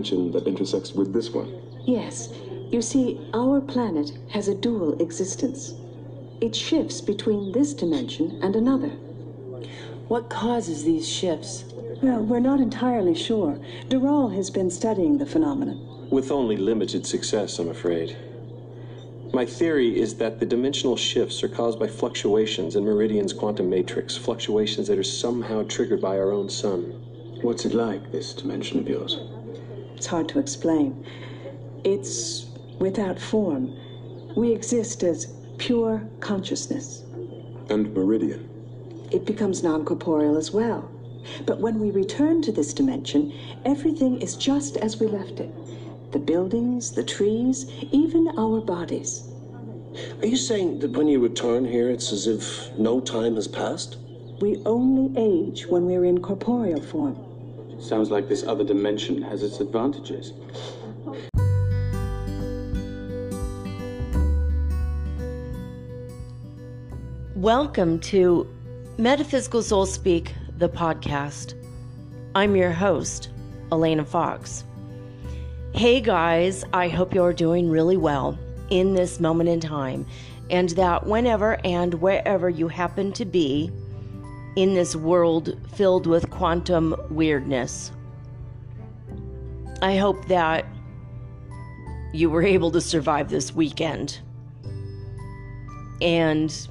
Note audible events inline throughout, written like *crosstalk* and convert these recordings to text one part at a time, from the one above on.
dimension that intersects with this one. Yes. You see, our planet has a dual existence. It shifts between this dimension and another. What causes these shifts? Well, we're not entirely sure. Deral has been studying the phenomenon. With only limited success, I'm afraid. My theory is that the dimensional shifts are caused by fluctuations in Meridian's quantum matrix, fluctuations that are somehow triggered by our own sun. What's it like, this dimension of yours? It's hard to explain. It's without form. We exist as pure consciousness. And Meridian? It becomes non corporeal as well. But when we return to this dimension, everything is just as we left it the buildings, the trees, even our bodies. Are you saying that when you return here, it's as if no time has passed? We only age when we're in corporeal form. Sounds like this other dimension has its advantages. Welcome to Metaphysical Soul Speak, the podcast. I'm your host, Elena Fox. Hey guys, I hope you're doing really well in this moment in time, and that whenever and wherever you happen to be in this world filled with quantum weirdness, I hope that you were able to survive this weekend and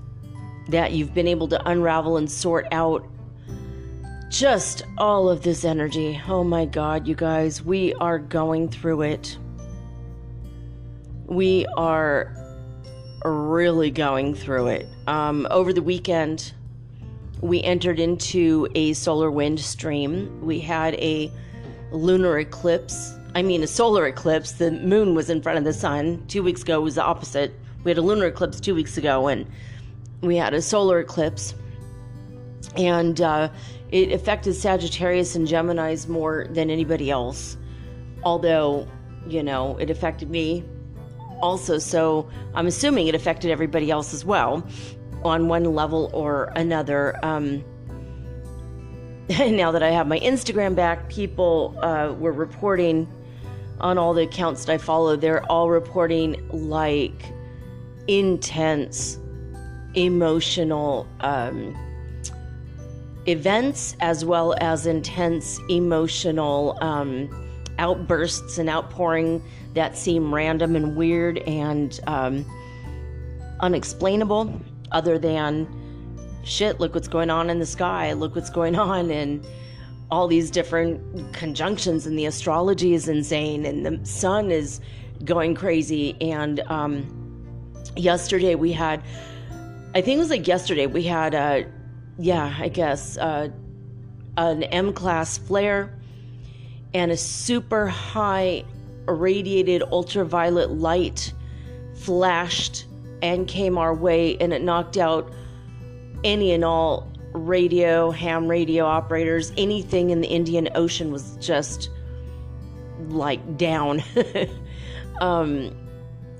that you've been able to unravel and sort out just all of this energy. Oh my God, you guys, we are going through it. We are really going through it. Um, over the weekend, we entered into a solar wind stream. We had a lunar eclipse. I mean, a solar eclipse. The moon was in front of the sun. Two weeks ago was the opposite. We had a lunar eclipse two weeks ago, and we had a solar eclipse. And uh, it affected Sagittarius and Geminis more than anybody else. Although, you know, it affected me also. So I'm assuming it affected everybody else as well on one level or another. Um, *laughs* now that I have my Instagram back, people uh, were reporting on all the accounts that I follow. They're all reporting like intense, emotional, um, events as well as intense emotional um, outbursts and outpouring that seem random and weird and um, unexplainable, other than shit, look what's going on in the sky, look what's going on, and all these different conjunctions, and the astrology is insane, and the sun is going crazy. And um, yesterday we had, I think it was like yesterday, we had a yeah, I guess, uh, an M class flare and a super high irradiated ultraviolet light flashed and came our way, and it knocked out any and all radio, ham radio operators. Anything in the Indian Ocean was just like down. *laughs* um,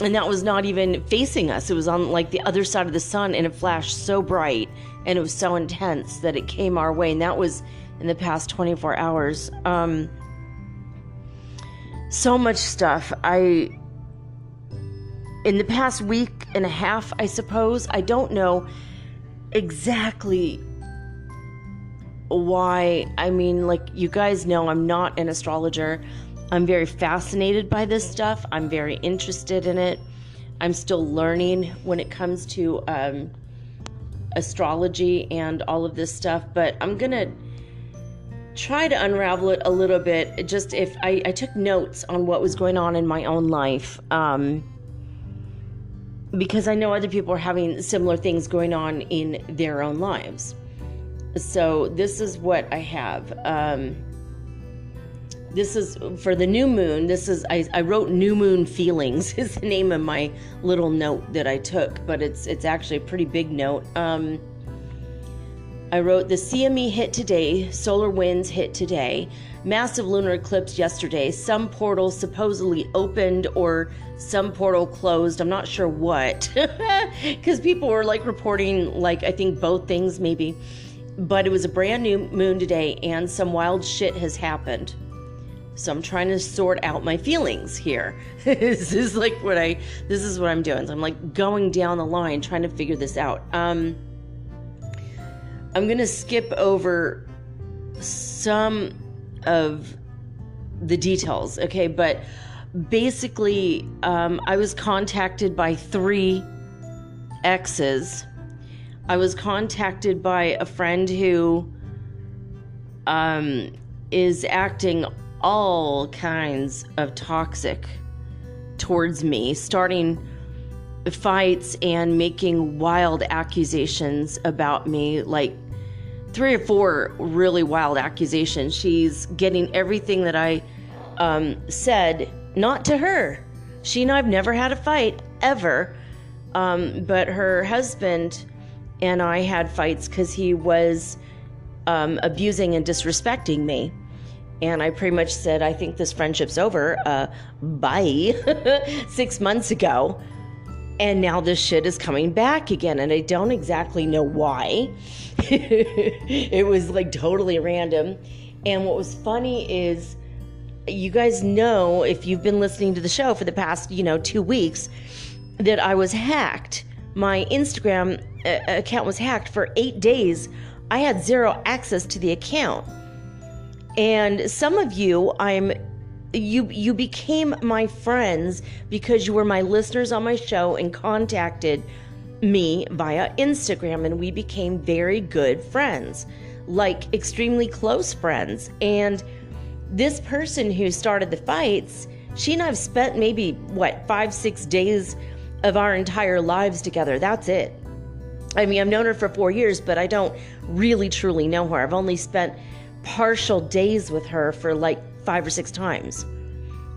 and that was not even facing us. It was on like the other side of the sun, and it flashed so bright and it was so intense that it came our way, and that was in the past 24 hours. Um, so much stuff. I, in the past week and a half, I suppose, I don't know exactly why. I mean, like, you guys know I'm not an astrologer. I'm very fascinated by this stuff, I'm very interested in it. I'm still learning when it comes to um, astrology and all of this stuff, but I'm gonna try to unravel it a little bit. Just if I, I took notes on what was going on in my own life, um, because I know other people are having similar things going on in their own lives. So this is what I have. Um, this is for the new moon. This is I, I wrote new moon feelings *laughs* is the name of my little note that I took, but it's it's actually a pretty big note. Um, I wrote the CME hit today, solar winds hit today, massive lunar eclipse yesterday. Some portal supposedly opened or some portal closed. I'm not sure what, *laughs* because people were like reporting like I think both things maybe. but it was a brand new moon today, and some wild shit has happened. So I'm trying to sort out my feelings here. *laughs* this is like what I this is what I'm doing. So I'm like going down the line trying to figure this out. Um I'm going to skip over some of the details, okay? But basically um I was contacted by 3 exes. I was contacted by a friend who um is acting all kinds of toxic towards me, starting fights and making wild accusations about me, like three or four really wild accusations. She's getting everything that I um, said, not to her. She and I've never had a fight, ever. Um, but her husband and I had fights because he was um, abusing and disrespecting me and I pretty much said, I think this friendship's over. Uh, bye. *laughs* Six months ago. And now this shit is coming back again, and I don't exactly know why. *laughs* it was like totally random. And what was funny is, you guys know, if you've been listening to the show for the past, you know, two weeks, that I was hacked. My Instagram uh, account was hacked for eight days. I had zero access to the account and some of you i'm you you became my friends because you were my listeners on my show and contacted me via Instagram and we became very good friends like extremely close friends. And this person who started the fights she and I've spent maybe what 5 6 days of our entire lives together. That's it. I mean I've known her for 4 years but I don't really truly know her. I've only spent partial days with her for like five or six times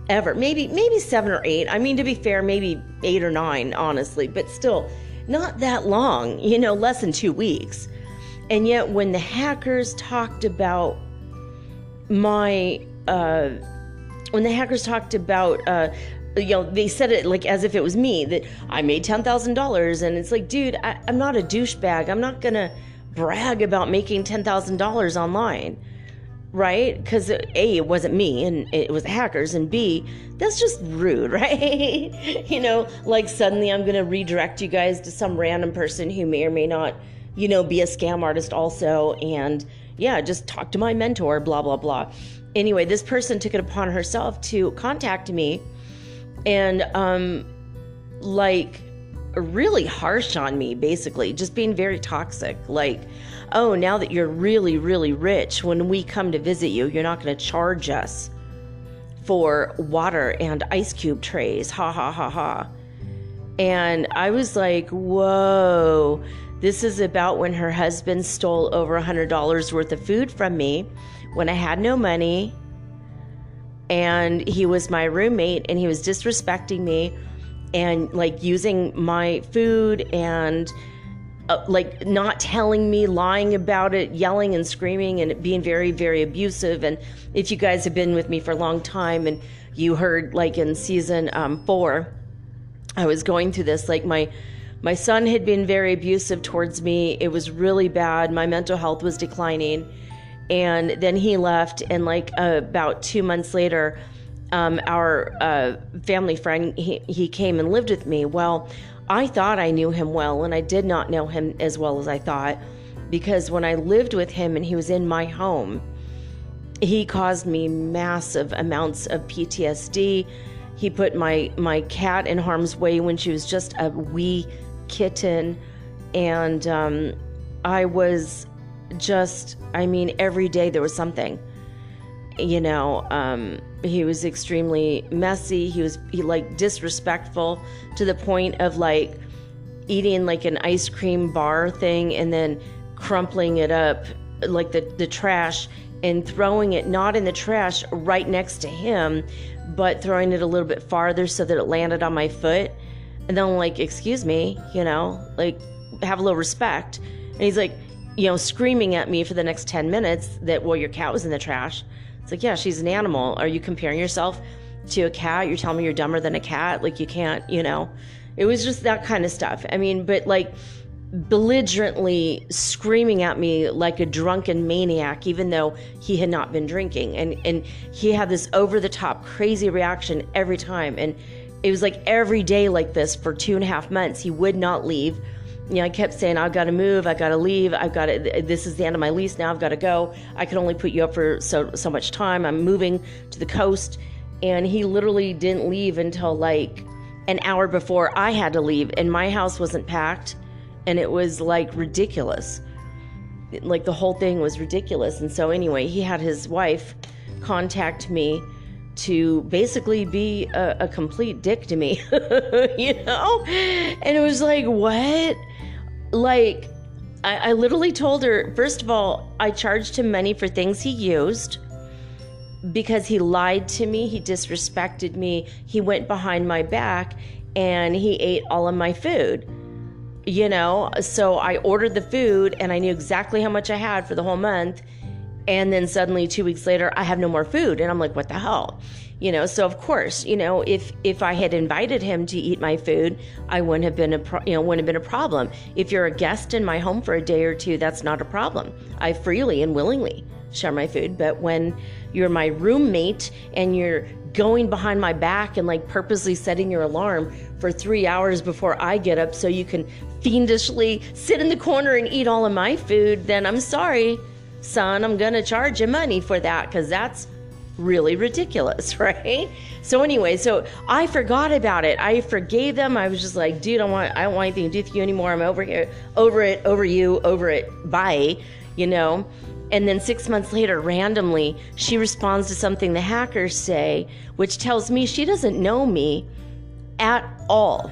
ever. Maybe maybe seven or eight. I mean to be fair maybe eight or nine honestly but still not that long you know less than two weeks. And yet when the hackers talked about my uh when the hackers talked about uh you know they said it like as if it was me that i made $10000 and it's like dude I, i'm not a douchebag. I'm not gonna brag about making $10000 online right? Because A, it wasn't me and it was hackers, and B, that's just rude, *laughs* right? you know, like suddenly I'm going to redirect you guys to some random person who may or may not, you know, be a scam artist also, and yeah, just talk to my mentor, blah, blah, blah. Anyway, this person took it upon herself to contact me and, um, like, really harsh on me, basically, just being very toxic. Like, oh, now that you're really, really rich, when we come to visit you, you're not going to charge us for water and ice cube trays. Ha ha ha ha. And I was like, whoa, this is about when her husband stole over a $100 worth of food from me when I had no money. And he was my roommate and he was disrespecting me and like using my food and uh, like not telling me, lying about it, yelling and screaming, and being very, very abusive. And if you guys have been with me for a long time and you heard, like in season um, four, I was going through this. Like my my son had been very abusive towards me. It was really bad. My mental health was declining, and then he left. And like uh, about two months later, um, our uh, family friend he, he came and lived with me. Well, I thought I knew him well, and I did not know him as well as I thought because when I lived with him and he was in my home, he caused me massive amounts of PTSD. He put my my cat in harm's way when she was just a wee kitten, and um, I was just I mean every day there was something you know um, he was extremely messy. He was he like disrespectful to the point of like eating like an ice cream bar thing and then crumpling it up like the the trash and throwing it not in the trash right next to him but throwing it a little bit farther so that it landed on my foot. And then I'm like excuse me you know like have a little respect. And he's like you know screaming at me for the next 10 minutes that well your cat was in the trash it's like, yeah, she's an animal. Are you comparing yourself to a cat? You're telling me you're dumber than a cat? Like, you can't, you know? It was just that kind of stuff. I mean, but like, belligerently screaming at me like a drunken maniac even though he had not been drinking and and he had this over the top crazy reaction every time and it was like every day like this for two and a half months he would not leave you know i kept saying i've got to move i've got to leave i've got to this is the end of my lease now i've got to go i can only put you up for so so much time i'm moving to the coast and he literally didn't leave until like an hour before i had to leave and my house wasn't packed and it was like ridiculous. Like the whole thing was ridiculous. And so, anyway, he had his wife contact me to basically be a, a complete dick to me, *laughs* you know? And it was like, what? Like, I, I literally told her, first of all, I charged him money for things he used because he lied to me, he disrespected me, he went behind my back, and he ate all of my food you know? So i ordered the food and i knew exactly how much i had for the whole month and then suddenly 2 weeks later i have no more food and i'm like what the hell you know so of course you know if if i had invited him to eat my food i wouldn't have been a pro- you know wouldn't have been a problem. If you're a guest in my home for a day or two that's not a problem. I freely and willingly share my food but when you're my roommate and you're going behind my back and like purposely setting your alarm for three hours before I get up so you can fiendishly sit in the corner and eat all of my food, then I'm sorry, son, I'm gonna charge you money for that because that's really ridiculous, *laughs* right? So anyway, so I forgot about it. I forgave them. I was just like, dude, I want I don't want anything to do with you anymore. I'm over here, over it, over you, over it. Bye, you know. And then six months later, randomly, she responds to something the hackers say, which tells me she doesn't know me at all.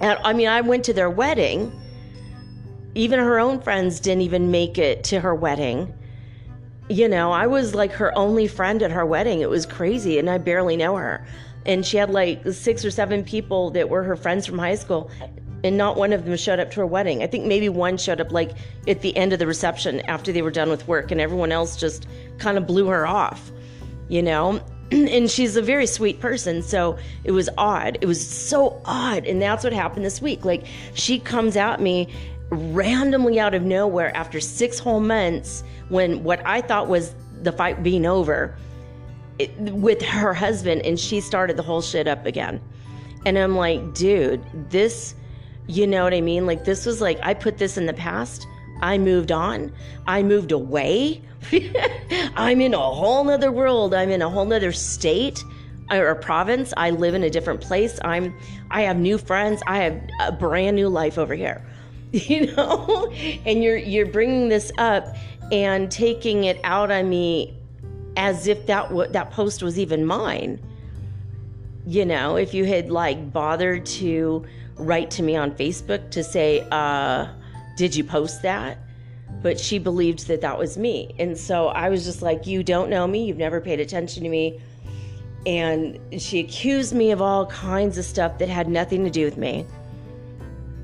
And I mean, I went to their wedding. Even her own friends didn't even make it to her wedding. You know, I was like her only friend at her wedding. It was crazy, and I barely know her. And she had like six or seven people that were her friends from high school, and not one of them showed up to her wedding. I think maybe one showed up like at the end of the reception after they were done with work, and everyone else just kind of blew her off, you know? *clears throat* and she's a very sweet person so it was odd it was so odd and that's what happened this week like she comes at me randomly out of nowhere after six whole months when what i thought was the fight being over it, with her husband and she started the whole shit up again and i'm like dude this you know what i mean like this was like i put this in the past i moved on i moved away *laughs* I'm in a whole nother world. I'm in a whole nother state or province. I live in a different place. I'm I have new friends. I have a brand new life over here. *laughs* You know? And you're you're bringing this up and taking it out on me as if that w- that post was even mine. You know, if you had like bothered to write to me on Facebook to say, uh, did you post that? but she believed that that was me. And so I was just like, You don't know me. You've never paid attention to me. And she accused me of all kinds of stuff that had nothing to do with me.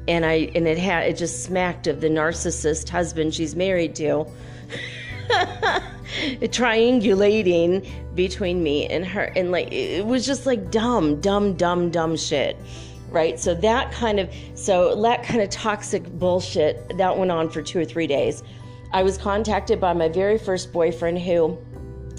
And I and it had it just smacked of the narcissist husband she's married to. *laughs* triangulating between me and her and like it was just like dumb dumb dumb dumb shit right? So that kind of so that kind of toxic bullshit that went on for 2 or 3 days. I was contacted by my very first boyfriend who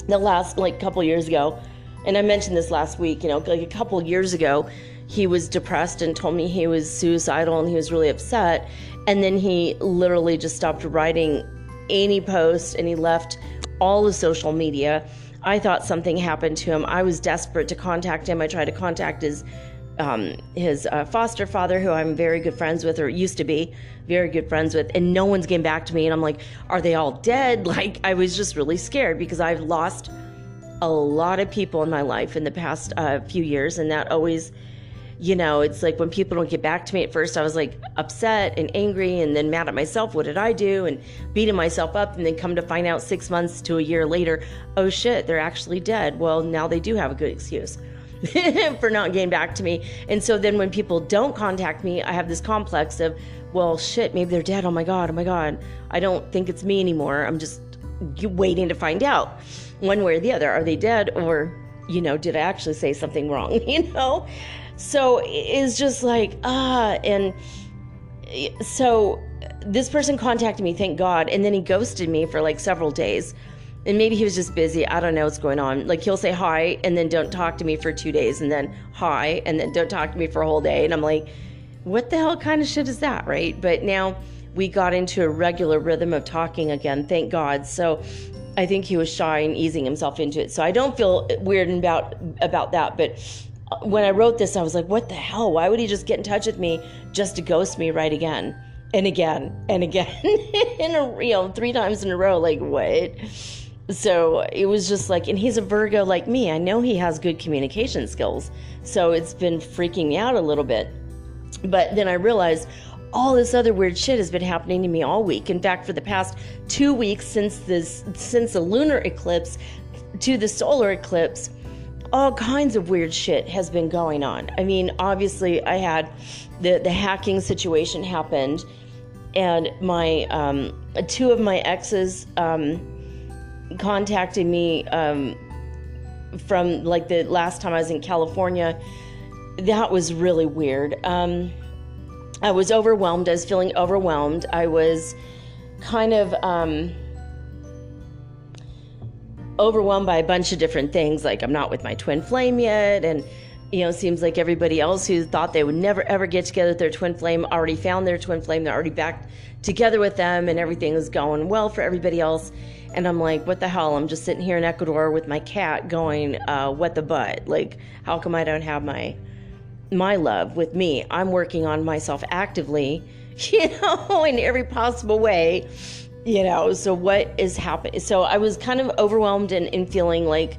the last like couple years ago and I mentioned this last week, you know, like a couple years ago, he was depressed and told me he was suicidal and he was really upset. And then he literally just stopped writing any post and he left all the social media. I thought something happened to him. I was desperate to contact him. I tried to contact his um, his uh, foster father, who I'm very good friends with, or used to be very good friends with, and no one's getting back to me. And I'm like, are they all dead? *laughs* Like, I was just really scared because I've lost a lot of people in my life in the past uh, few years, and that always, you know, it's like when people don't get back to me at first, I was like upset and angry, and then mad at myself. What did I do? And beating myself up, and then come to find out six months to a year later, oh shit, they're actually dead. Well, now they do have a good excuse. *laughs* for not getting back to me. And so then when people don't contact me, I have this complex of, well, shit, maybe they're dead. Oh my God, oh my God. I don't think it's me anymore. I'm just waiting to find out one way or the other. Are they dead or, you know, did I actually say something wrong? *laughs* You know? So it's just like, ah, uh, and so this person contacted me, thank God, and then he ghosted me for like several days. And maybe he was just busy. I don't know what's going on. Like he'll say hi and then don't talk to me for two days and then hi and then don't talk to me for a whole day. And I'm like, what the hell kind of shit is that, right? But now we got into a regular rhythm of talking again, thank God. So I think he was shy and easing himself into it. So I don't feel weird about about that. But when I wrote this, I was like, what the hell? Why would he just get in touch with me just to ghost me right again? And again and again *laughs* in a you know three times in a row like what so it was just like and he's a virgo like me i know he has good communication skills so it's been freaking me out a little bit but then I realized all this other weird shit has been happening to me all week. In fact, for the past two weeks since this since the lunar eclipse to the solar eclipse, all kinds of weird shit has been going on. I mean, obviously, I had the the hacking situation happened, and my um, two of my exes um, contacted me um, from like the last time I was in California that was really weird. Um, I was overwhelmed. I was feeling overwhelmed. I was kind of um, overwhelmed by a bunch of different things. Like I'm not with my twin flame yet, and you know, seems like everybody else who thought they would never ever get together with their twin flame already found their twin flame. They're already back together with them, and everything is going well for everybody else. And I'm like, what the hell? I'm just sitting here in Ecuador with my cat, going, uh, what the butt? Like, how come I don't have my my love with me. I'm working on myself actively, *laughs* you know, in every possible way, you know. So, what is happening? So, I was kind of overwhelmed and, and feeling like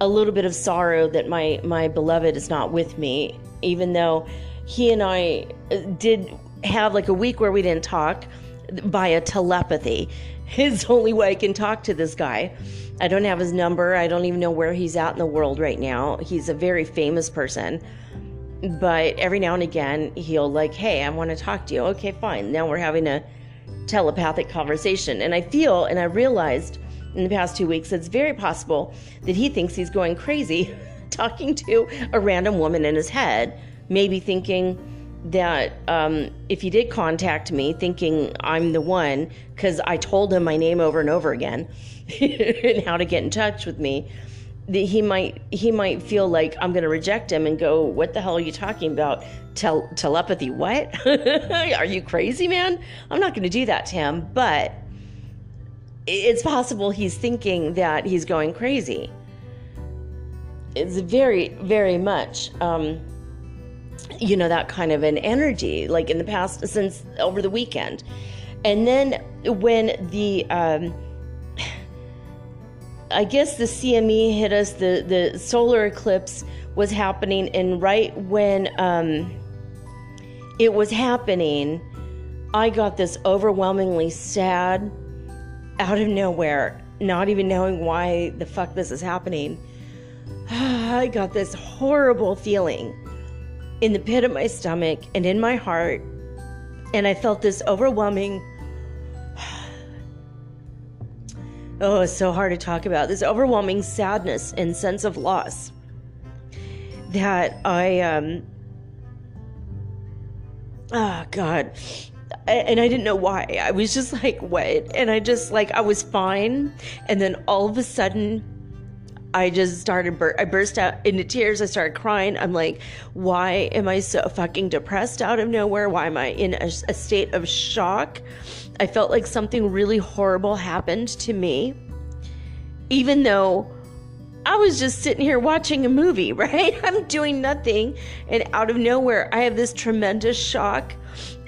a little bit of sorrow that my, my beloved is not with me, even though he and I uh, did have like a week where we didn't talk via telepathy. *laughs* The only way I can talk to this guy. I don't have his number. I don't even know where he's at in the world right now. He's a very famous person but every now and again he'll like hey i want to talk to you okay fine now we're having a telepathic conversation. And i feel and i realized in the past two weeks it's very possible that he thinks he's going crazy *laughs* talking to a random woman in his head maybe thinking that um, if he did contact me thinking i'm the one because i told him my name over and over again *laughs* and how to get in touch with me he might he might feel like I'm going to reject him and go, "What the hell are you talking about? Tel- telepathy? What? *laughs* are you crazy, man? I'm not going to do that to him." But it's possible he's thinking that he's going crazy. It's very, very much, um, you know, that kind of an energy, like in the past, since over the weekend, and then when the um, I guess the CME hit us, the, the solar eclipse was happening, and right when um, it was happening, I got this overwhelmingly sad, out of nowhere, not even knowing why the fuck this is happening. *sighs* I got this horrible feeling in the pit of my stomach and in my heart, and I felt this overwhelming oh, it's so hard to talk about this overwhelming sadness and sense of loss that I, um, oh God. And I didn't know why. I was just like, what? And I just, like, I was fine. And then all of a sudden, I just started, bur- I burst out into tears. I started crying. I'm like, why am I so fucking depressed out of nowhere? Why am I in a, a state of shock? I felt like something really horrible happened to me, even though I was just sitting here watching a movie, *laughs* right? I'm doing nothing. And out of nowhere, I have this tremendous shock.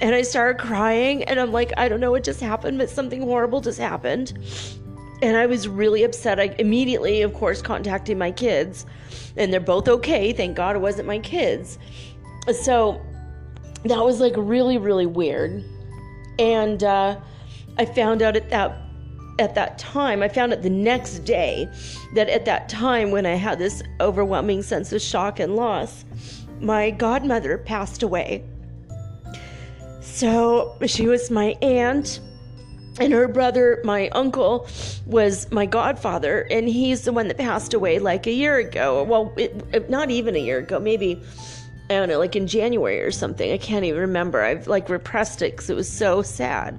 And I started crying. And I'm like, I don't know what just happened, but something horrible just happened. And I was really upset. I immediately, of course, contacted my kids. And they're both okay. Thank God it wasn't my kids. So that was like really, really weird and uh, I found out at that at that time, I found out the next day that at that time when I had this overwhelming sense of shock and loss, my godmother passed away. So she was my aunt, and her brother, my uncle, was my godfather, and he's the one that passed away like a year ago. Well, it, it, not even a year ago, maybe I don't know, like in January or something. I can't even remember. I've like repressed it because it was so sad.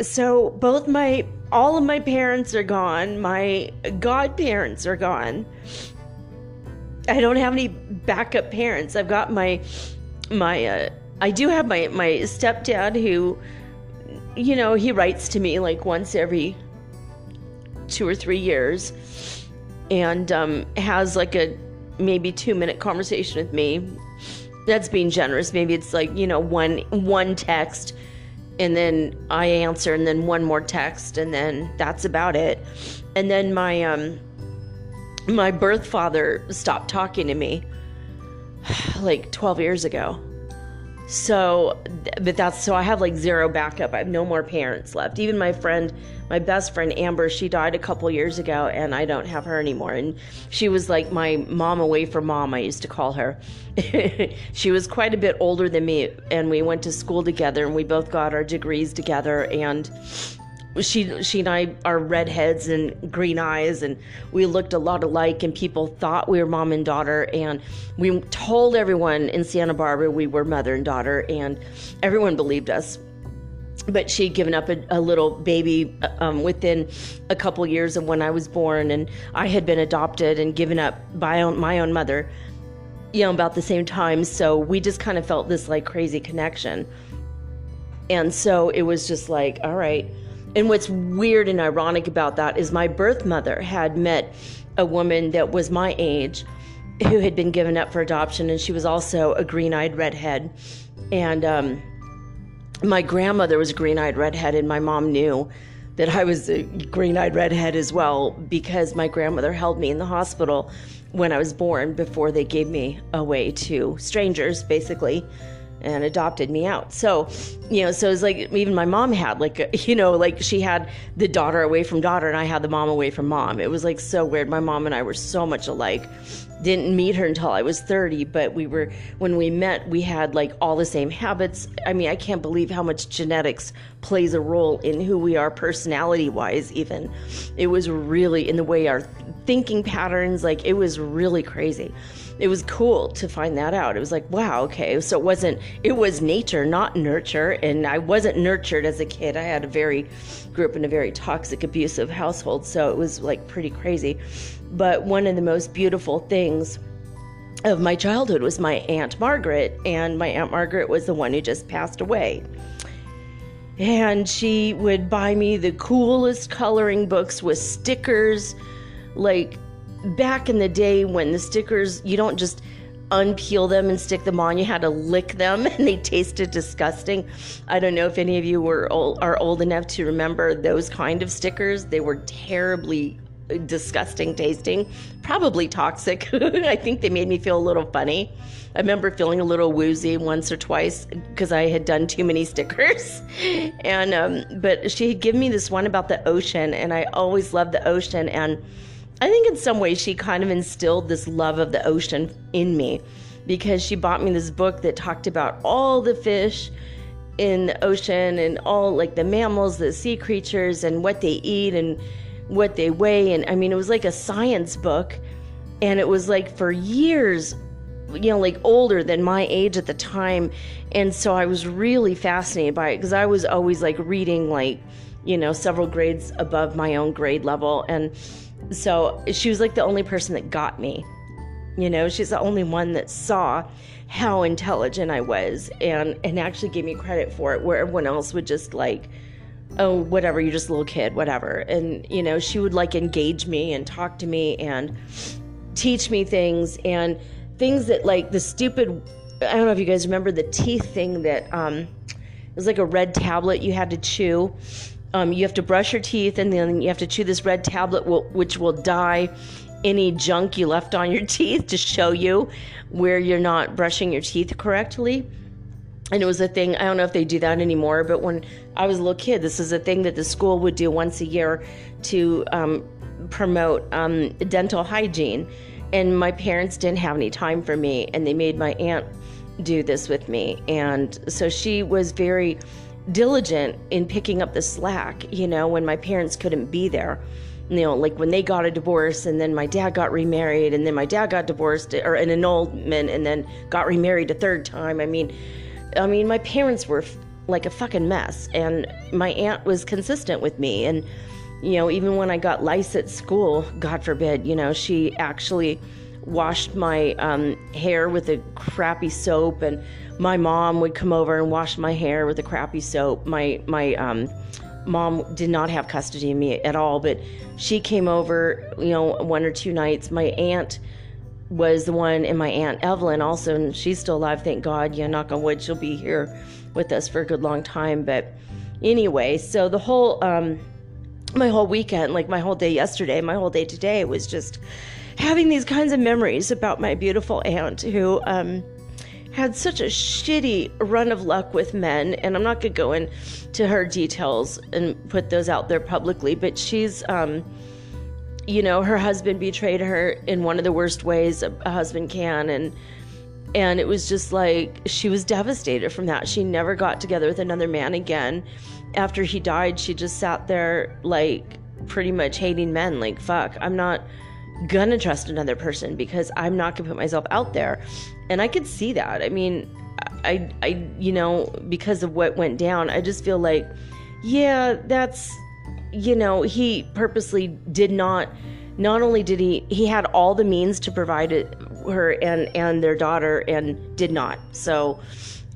So both my all of my parents are gone. My godparents are gone. I don't have any backup parents. I've got my my uh, I do have my my stepdad who you know, he writes to me like once every 2 or 3 years and um, has like a maybe 2 minute conversation with me. That's being generous. Maybe it's like, you know, one one text and then I answer and then one more text and then that's about it. And then my um my birth father stopped talking to me *sighs* like 12 years ago. So, but that's so I have like zero backup. I have no more parents left. Even my friend, my best friend Amber, she died a couple years ago and I don't have her anymore. And she was like my mom away from mom, I used to call her. *laughs* she was quite a bit older than me and we went to school together and we both got our degrees together and she she and I are redheads and green eyes and we looked a lot alike and people thought we were mom and daughter and we told everyone in Santa Barbara we were mother and daughter and everyone believed us. But she'd given up a, a little baby um, within a couple years of when I was born and I had been adopted and given up by own, my own mother you know about the same time. So we just kind of felt this like crazy connection. And so it was just like all right and what's weird and ironic about that is my birth mother had met a woman that was my age who had been given up for adoption, and she was also a green eyed redhead. And um, my grandmother was a green eyed redhead, and my mom knew that I was a green eyed redhead as well because my grandmother held me in the hospital when I was born before they gave me away to strangers, basically and adopted me out. So, you know, so it's like even my mom had like, *laughs* you know, like she had the daughter away from daughter and I had the mom away from mom. It was like so weird. My mom and I were so much alike. Didn't meet her until I was 30, but we were, when we met, we had like all the same habits. I mean, I can't believe how much genetics plays a role in who we are personality wise, even. It was really in the way our thinking patterns, like it was really crazy it was cool to find that out. It was like, wow, okay. So it wasn't, it was nature, not nurture. And I wasn't nurtured as a kid. I had a very, grew up in a very toxic, abusive household. So it was like pretty crazy. But one of the most beautiful things of my childhood was my Aunt Margaret. And my Aunt Margaret was the one who just passed away. And she would buy me the coolest coloring books with stickers, like back in the day when the stickers, you don't just unpeel them and stick them on. You had to lick them *laughs* and they tasted disgusting. I don't know if any of you were old, are old enough to remember those kind of stickers. They were terribly disgusting tasting, probably toxic. *laughs* I think they made me feel a little funny. I remember feeling a little woozy once or twice because I had done too many *laughs* stickers. And um, but she had given me this one about the ocean, and I always loved the ocean and I think in some ways she kind of instilled this love of the ocean in me because she bought me this book that talked about all the fish in the ocean and all like the mammals, the sea creatures, and what they eat and what they weigh. And I mean, it was like a science book, and it was like for years, you know, like older than my age at the time. And so I was really fascinated by it because I was always like reading, like, you know, several grades above my own grade level. And so she was like the only person that got me. You know, she's the only one that saw how intelligent I was and and actually gave me credit for it where everyone else would just like oh whatever you're just a little kid whatever and you know she would like engage me and talk to me and teach me things and things that like the stupid I don't know if you guys remember the teeth thing that um it was like a red tablet you had to chew um, you have to brush your teeth and then you have to chew this red tablet which will dye any junk you left on your *laughs* teeth to show you where you're not brushing your teeth correctly. And it was a thing i don't know if they do that anymore but when i was a little kid this is a thing that the school would do once a year to um, promote um, dental hygiene. And my parents didn't have any time for me and they made my aunt do this with me. And so she was very diligent in picking up the slack, you know, when my parents couldn't be there. you know, like when they got a divorce and then my dad got remarried and then my dad got divorced or an annulment and then got remarried a third time. I mean, I mean, my parents were f- like a fucking mess and my aunt was consistent with me and you know, even when I got lice at school, God forbid, you know, she actually washed my um, hair with a crappy soap and my mom would come over and wash my hair with a crappy soap. My my um, mom did not have custody of me at all, but she came over, you know, one or two nights. My aunt was the one, and my aunt Evelyn also, and she's still alive, thank God. Yeah, knock on wood, she'll be here with us for a good long time. But anyway, so the whole, um, my whole weekend, like my whole day yesterday, my whole day today was just having these kinds of memories about my beautiful aunt who, um, had such a shitty run of luck with men, and I'm not gonna go into her details and put those out there publicly, but she's, um, you know, her husband betrayed her in one of the worst ways a, a husband can, and and it was just like she was devastated from that. She never got together with another man again. After he died, she just sat there like pretty much hating men, like fuck, I'm not gonna trust another person because I'm not gonna put myself out there. And I could see that. I mean, I, I, you know, because of what went down, I just feel like, yeah, that's, you know, he purposely did not. Not only did he, he had all the means to provide it, her and and their daughter, and did not. So,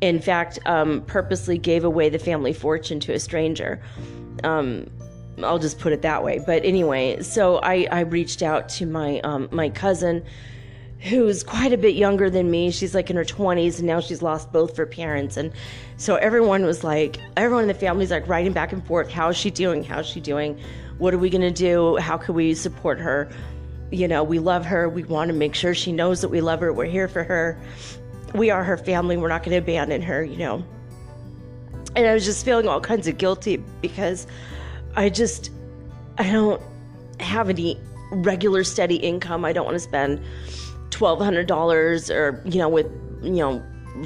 in fact, um, purposely gave away the family fortune to a stranger. Um, I'll just put it that way. But anyway, so I, I reached out to my um, my cousin, who's quite a bit younger than me. She's like in her 20s, and now she's lost both her parents. And so everyone was like, everyone in the family's like writing back and forth. How's she doing? How's she doing? What are we gonna do? How can we support her? You know, we love her. We want to make sure she knows that we love her. We're here for her. We are her family. We're not going to abandon her. You know. And I was just feeling all kinds of guilty because I just I don't have any regular steady income. I don't want to spend twelve hundred dollars or you know with you know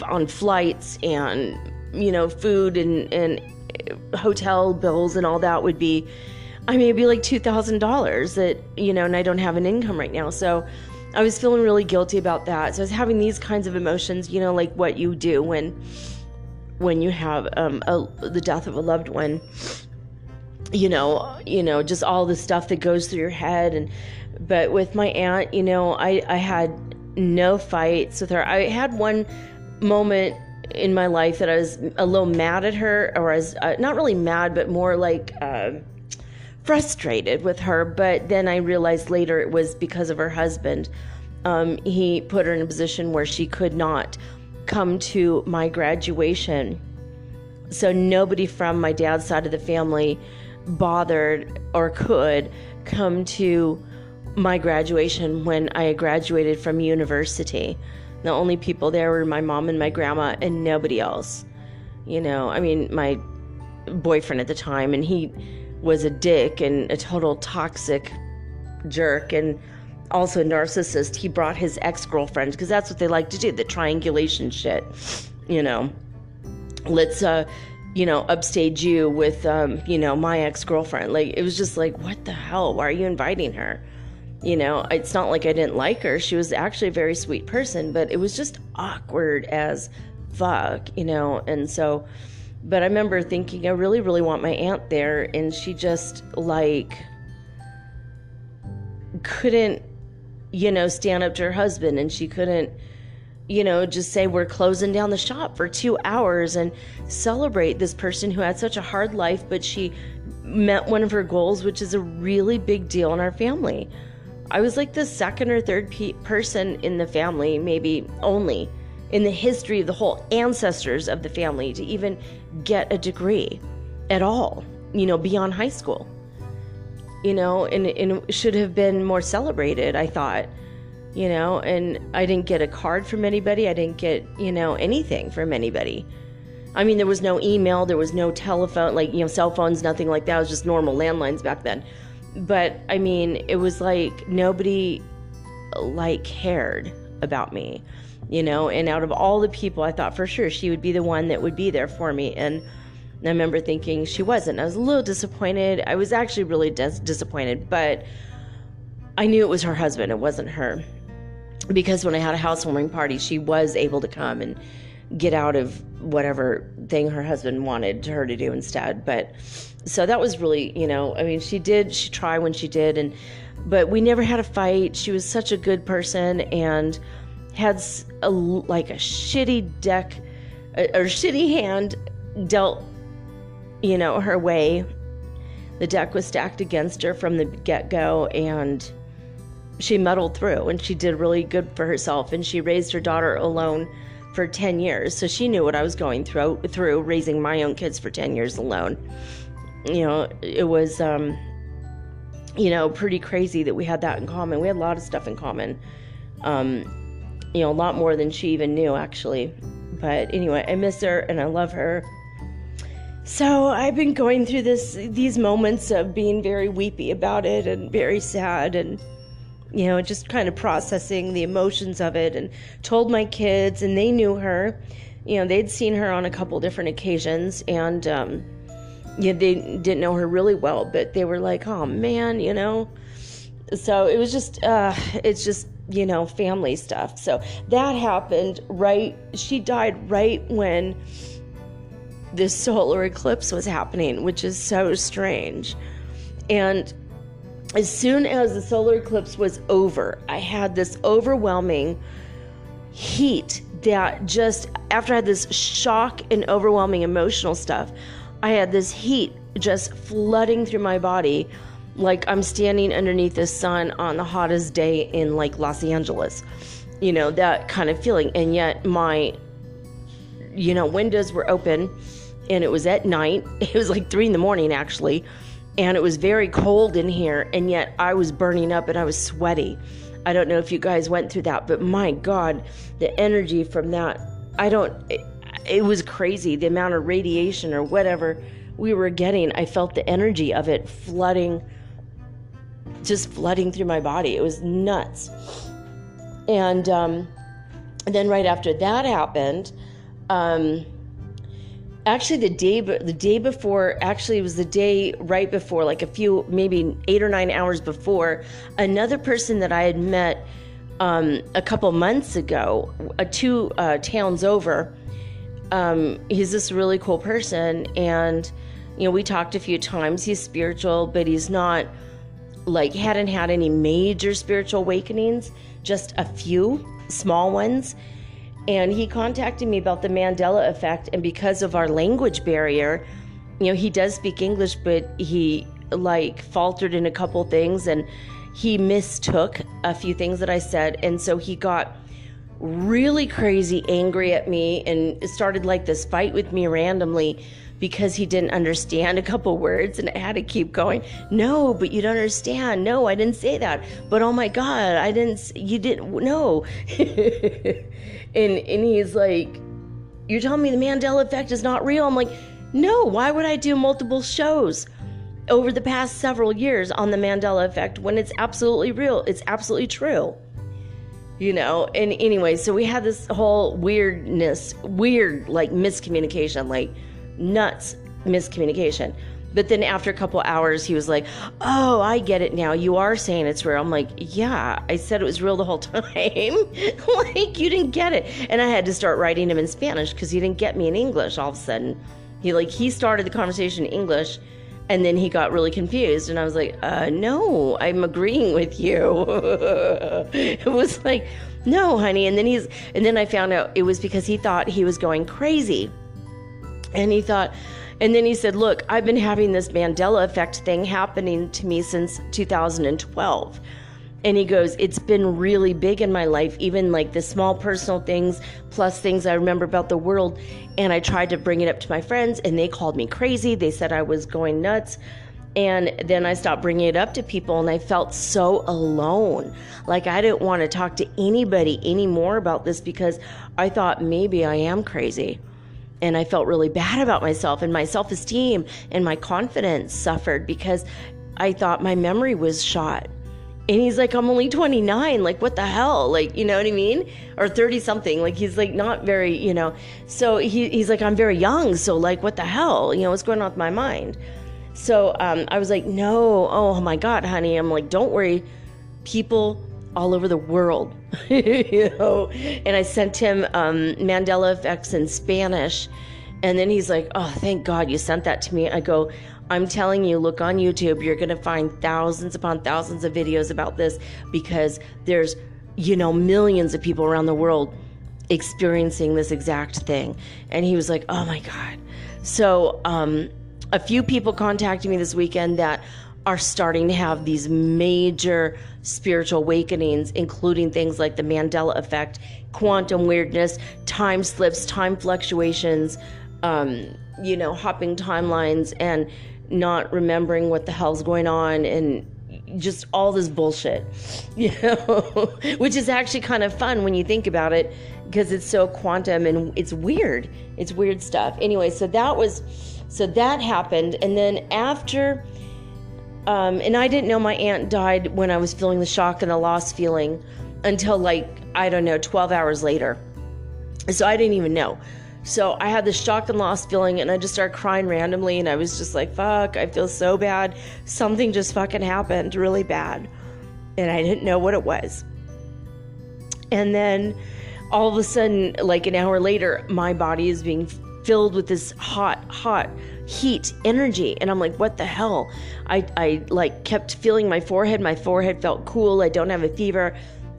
on flights and you know food and and hotel bills and all that would be I mean it'd be like two thousand dollars that you know and I don't have an income right now. So I was feeling really guilty about that. So I was having these kinds of emotions you know like what you do when when you have um, a, the death of a loved one. You know, you know, just all the stuff that goes through your head and but with my aunt, you know, I I had no fights with her. I had one moment in my life that I was a little mad at her or I was uh, not really mad but more like uh, frustrated with her, but then I realized later it was because of her husband. Um, he put her in a position where she could not come to my graduation. So nobody from my dad's side of the family bothered or could come to my graduation when I graduated from university. The only people there were my mom and my grandma and nobody else. You know, I mean, my boyfriend at the time, and he was a dick and a total toxic jerk and also a narcissist. He brought his ex girlfriend because that's what they like to do the triangulation shit. You know, let's uh, you know, upstage you with, um, you know, my ex girlfriend. Like, it was just like, what the hell? Why are you inviting her? You know, it's not like I didn't like her. She was actually a very sweet person, but it was just awkward as fuck, you know? And so, but I remember thinking, I really, really want my aunt there. And she just, like, couldn't, you know, stand up to her husband and she couldn't you know, just say we're closing down the shop for two hours and celebrate this person who had such a hard life, but she met one of her goals, which is a really big deal in our family. I was like the second or third pe- person in the family, maybe only in the history of the whole ancestors of the family to even get a degree at all, you know, beyond high school. You know, and, and should have been more celebrated, I thought you know, and I didn't get a card from anybody. I didn't get, you know, anything from anybody. I mean, there was no email, there was no telephone, like, you know, cell phones, nothing like that. It was just normal landlines back then. But I mean, it was like nobody like cared about me, you know, and out of all the people, I thought for sure she would be the one that would be there for me. And I remember thinking she wasn't. I was a little disappointed. I was actually really dis- disappointed, but I knew it was her husband. It wasn't her. Because when I had a housewarming party, she was able to come and get out of whatever thing her husband wanted her to do instead. But so that was really, you know, I mean, she did, she tried when she did. And, but we never had a fight. She was such a good person and had a, like a shitty deck uh, or shitty hand dealt you know, her way. The deck was stacked against her from the get go, and she muddled through and she did really good for herself. And she raised her daughter alone for 10 years. So she knew what I was going through, through raising my own kids for 10 years alone. You know, it was, um, you know, pretty crazy that we had that in common. We had a lot of stuff in common. Um, you know, a lot more than she even knew, actually. But anyway, I miss her and I love her. So I've been going through this these moments of being very weepy about it and very sad and you know just kind of processing the emotions of it and told my kids and they knew her you know they'd seen her on a couple different occasions and um yeah they didn't know her really well but they were like oh man you know so it was just uh it's just you know family stuff so that happened right she died right when this solar eclipse was happening, which is so strange. And as soon as the solar eclipse was over, I had this overwhelming heat that just, after I had this shock and overwhelming emotional stuff, I had this heat just flooding through my body like I'm standing underneath the sun on the hottest day in like Los Angeles. You know, that kind of feeling. And yet my, you know, windows were open and it was at night. *laughs* It was like three in the morning, actually. And it was very cold in here, and yet I was burning up and I was sweaty. I don't know if you guys went through that, but my God, the energy from that, I don't, it, was crazy. The amount of radiation or whatever we were getting, I felt the energy of it flooding, just flooding through my body. It was nuts. And, um, then right after that happened, um, actually the day the day before actually it was the day right before like a few maybe eight or nine hours before another person that i had met um, a couple months ago uh, two uh, towns over um, he's this really cool person and you know we talked a few times he's spiritual but he's not like hadn't had any major spiritual awakenings just a few small ones and he contacted me about the Mandela effect. And because of our language barrier, you know, he does speak English, but he like faltered in a couple things and he mistook a few things that I said. And so he got really crazy angry at me and started like this fight with me randomly because he didn't understand a couple words and I had to keep going. No, but you don't understand. No, I didn't say that. But oh my God, I didn't, you didn't, no. *laughs* and, and he's like, You're telling me the Mandela effect is not real? I'm like, No, why would I do multiple shows? Over the past several years on the Mandela effect when it's absolutely real, it's absolutely true you know and anyway so we had this whole weirdness weird like miscommunication like nuts miscommunication. But then after a couple hours, he was like, Oh, I get it now. You are saying it's real. I'm like, Yeah, I said it was real the whole *laughs* time. *laughs* like, you didn't get it. And I had to start writing him in Spanish because he didn't get me in English all of a sudden. He, like, he started the conversation in English and then he got really confused. And I was like, uh, No, I'm agreeing with you. *laughs* it was like, No, honey. And then he's, and then I found out it was because he thought he was going crazy and he thought, and then he said, Look, I've been having this Mandela effect thing happening to me since 2012. And he goes, It's been really big in my life, even like the small personal things, plus things I remember about the world. And I tried to bring it up to my friends, and they called me crazy. They said I was going nuts. And then I stopped bringing it up to people, and I felt so alone. Like I didn't want to talk to anybody anymore about this because I thought maybe I am crazy and I felt really bad about myself and my self esteem and my confidence suffered because I thought my memory was shot. And he's like, I'm only 29. Like, what the hell? Like, you know what I mean? Or 30 something. Like, he's like not very, you know. So he, he's like, I'm very young. So, like, what the hell? You know, what's going on with my mind? So um, I was like, no, oh my God, honey. I'm like, don't worry. People all over the world, *laughs* you know. And I sent him um, Mandela effects in Spanish. And then he's like, oh, thank God you sent that to me. I go, I'm telling you, look on YouTube. You're going to find thousands upon thousands of videos about this because there's, you know, millions of people around the world experiencing this exact thing. And he was like, oh my God. So, um, a few people contacted me this weekend that are starting to have these major spiritual awakenings, including things like the Mandela effect, quantum weirdness, time slips, time fluctuations, um, you know, hopping timelines, and not remembering what the hell's going on and just all this bullshit, *laughs* you know, which is actually kind of fun when you think about it because it's so quantum and it's weird. It's weird stuff. Anyway, so that was, so that happened. And then after, um, and I didn't know my aunt died when I was feeling the shock and the loss feeling until like, I don't know, 12 hours later. So I didn't even know. So I had this shock and loss feeling, and I just started crying randomly. And I was just like, fuck, I feel so bad. Something just fucking happened really bad. And I didn't know what it was. And then all of a sudden, like an hour later, my body is being filled with this hot, hot heat energy. And I'm like, what the hell? I, I like kept feeling my forehead. My forehead felt cool. I don't have a fever.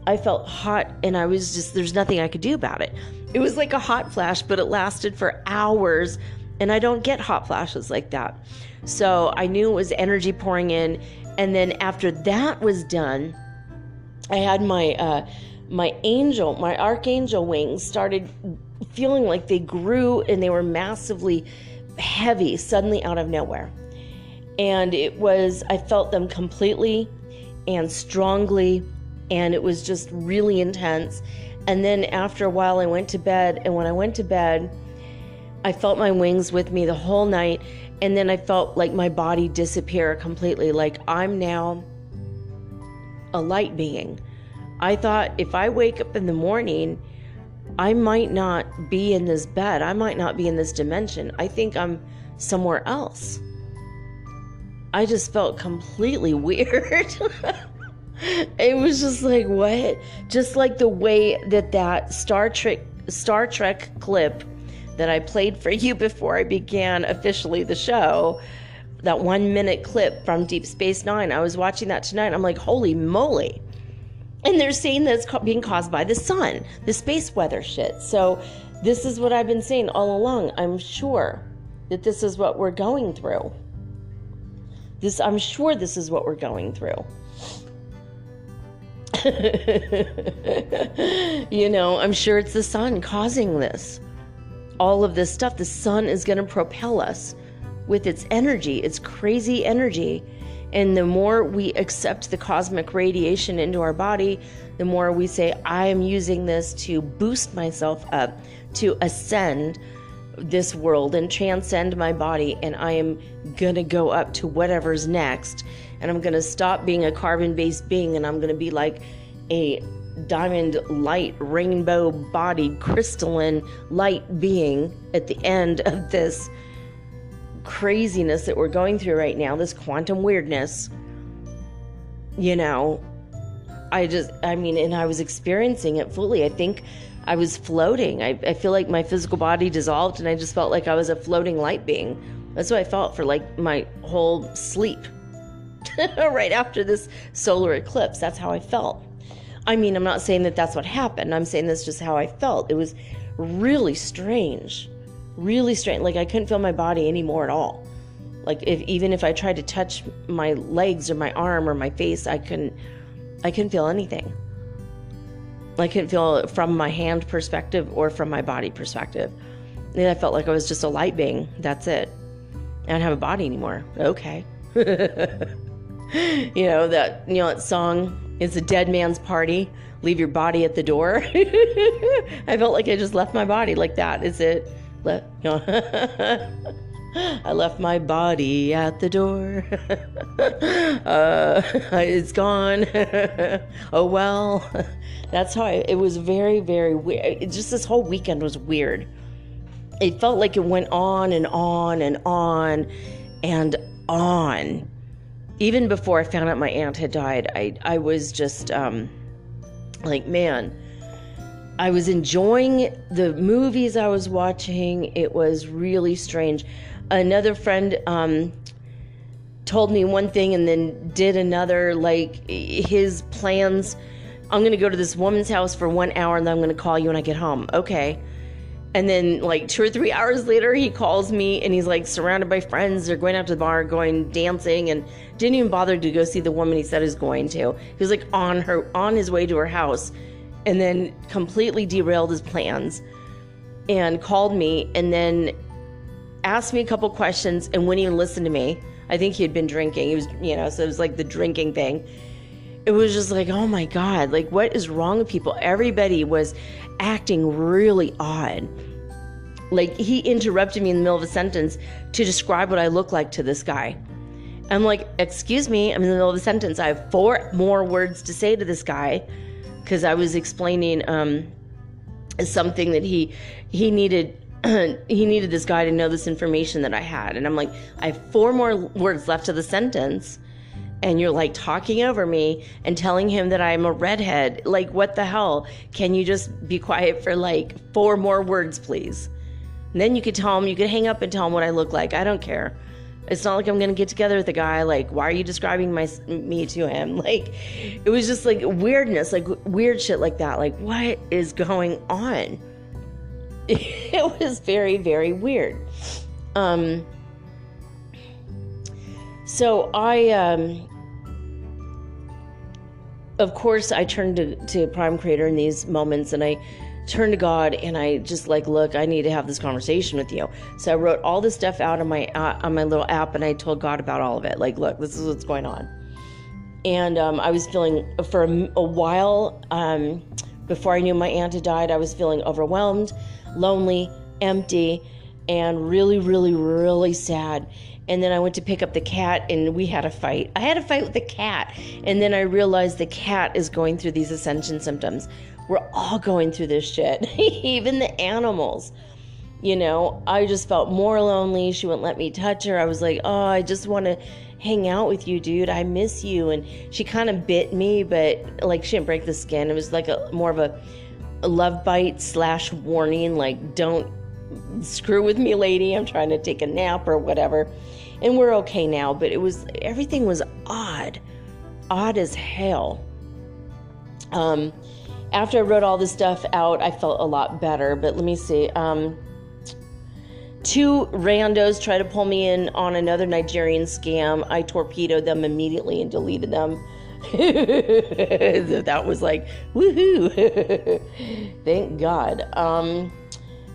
I felt hot, and I was just, there's nothing I could do about it. It was like a hot flash, but it lasted for hours. And I don't get hot flashes like that. So I knew it was energy pouring in. And then after that was done, I had my uh, my angel, my archangel wings started feeling like they grew and they were massively heavy suddenly out of nowhere. And it was, I felt them completely and strongly, and it was just really intense. And then after a while, I went to bed. And when I went to bed, I felt my wings with me the whole night. And then I felt like my body disappear completely. Like I'm now a light being. I thought if I wake up in the morning, I might not be in this bed. I might not be in this dimension. I think I'm somewhere else. I just felt completely *laughs* weird. *laughs* it was just like what? Just like the way that that star trek star trek clip that i played for you before i began officially the show that one minute clip from deep space nine i was watching that tonight i'm like holy moly. And they're saying that it's being caused by the sun the space weather shit. So this is what i've been saying all along. I'm sure that this is what we're going through. This i'm sure this is what we're going through *laughs* you know, I'm sure it's the sun causing this. All of this stuff, the sun is going to propel us with its energy, its crazy energy. And the more we accept the cosmic radiation into our body, the more we say, I am using this to boost myself up, to ascend this world and transcend my body, and I am gonna go up to whatever's next, and I'm gonna stop being a carbon based being, and I'm gonna be like a diamond light, rainbow bodied, crystalline light being at the end of this craziness that we're going through right now, this quantum weirdness. You know, I just, I mean, and I was experiencing it fully. I think I was floating. I, I feel like my physical body dissolved and I just felt like I was a floating light being. That's what I felt for like my whole sleep. *laughs* right after this solar eclipse, that's how I felt. I mean, I'm not saying that that's what happened. I'm saying that's just how I felt. It was really strange. Really strange. Like I couldn't feel my body anymore at all. Like if even if I tried to touch my legs or my arm or my face, I couldn't I couldn't feel anything. I couldn't feel from my hand perspective or from my body perspective. And I felt like I was just a light being. That's it. I don't have a body anymore. Okay. *laughs* *laughs* you know that you know that song it's a dead man's party. Leave your body at the door. *laughs* I felt like I just left my body like that. Is it? You know. *laughs* I left my body at the door. uh, it's gone. oh well. That's how I, it was very, very weird. Just this whole weekend was weird. It felt like it went on and on and on and on. Even before I found out my aunt had died, I, I was just um, like, man, I was enjoying the movies I was watching. It was really strange. Another friend um, told me one thing and then did another. Like his plans I'm going to go to this woman's house for one hour and then I'm going to call you when I get home. Okay. And then, like, two or three *laughs* hours later, he calls me and he's like surrounded by friends. They're going out to the bar, going dancing, and didn't even bother to go see the woman he said he was going to. He was like on her, on his way to her house, and then completely derailed his plans and called me and then asked me a couple questions and wouldn't even listen to me. I think he had been drinking. He was, you know, so it was like the drinking thing it was just like, oh my God, like what is wrong with people? Everybody was acting really odd. Like he interrupted me in the middle of a sentence to describe what I look like to this guy. I'm like, excuse me, I'm in the middle of a sentence. I have four more words to say to this guy because I was explaining um, something that he he needed *clears throat* he needed this guy to know this information that I had. And I'm like, I have four more words left to the sentence and you're like talking over me and telling him that I'm a redhead. Like, what the hell? Can you just be quiet for like four more words, please? And then you could tell him, you could hang up and tell him what I look like. I don't care. It's not like I'm gonna get together with a guy. Like, why are you describing my me to him? *laughs* Like, it was just like weirdness, like weird shit like that. Like, what is going on? *laughs* It was very, very weird. Um. So I um of course, I turned to, to Prime Creator in these moments and I turned to God and I just like, look, I need to have this conversation with you. So I wrote all this stuff out on my uh, on my little app and I told God about all of it. Like, look, this is what's going on. And um, I was feeling for a, a while um, before I knew my aunt had died. I was feeling overwhelmed, lonely, empty, and really, really, really sad and then I went to pick up the cat and we had a fight. I had a fight with the cat, and then I realized the cat is going through these ascension symptoms. We're all going through this shit, *laughs* even the animals. You know, I just felt more lonely. She wouldn't let me touch her. I was like, oh, I just want to hang out with you, dude. I miss you. And she kind of bit me, but like she didn't break the skin. It was like a more of a, love bite slash warning, like don't screw with me, lady. I'm trying to take a nap or whatever. And we're okay now but it was everything was odd odd as hell. Um, after i wrote all this stuff out i felt a lot better but let me see um, two randos tried to pull me in on another nigerian scam. I torpedoed them immediately and deleted them. *laughs* That was like woohoo! *laughs* Thank god. Um,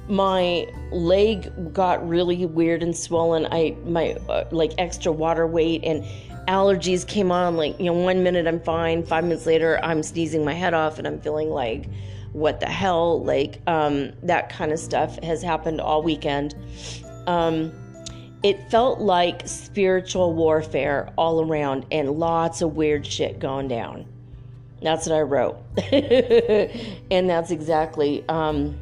my leg got really weird and swollen. I my uh, like extra water weight and allergies came on. Like you know, one minute I'm fine, five minutes later I'm sneezing my head off and I'm feeling like what the hell. Like um, that kind of stuff has happened all weekend. Um, it felt like spiritual warfare all around and lots of weird shit going down. That's what I wrote, *laughs* and that's exactly. Um,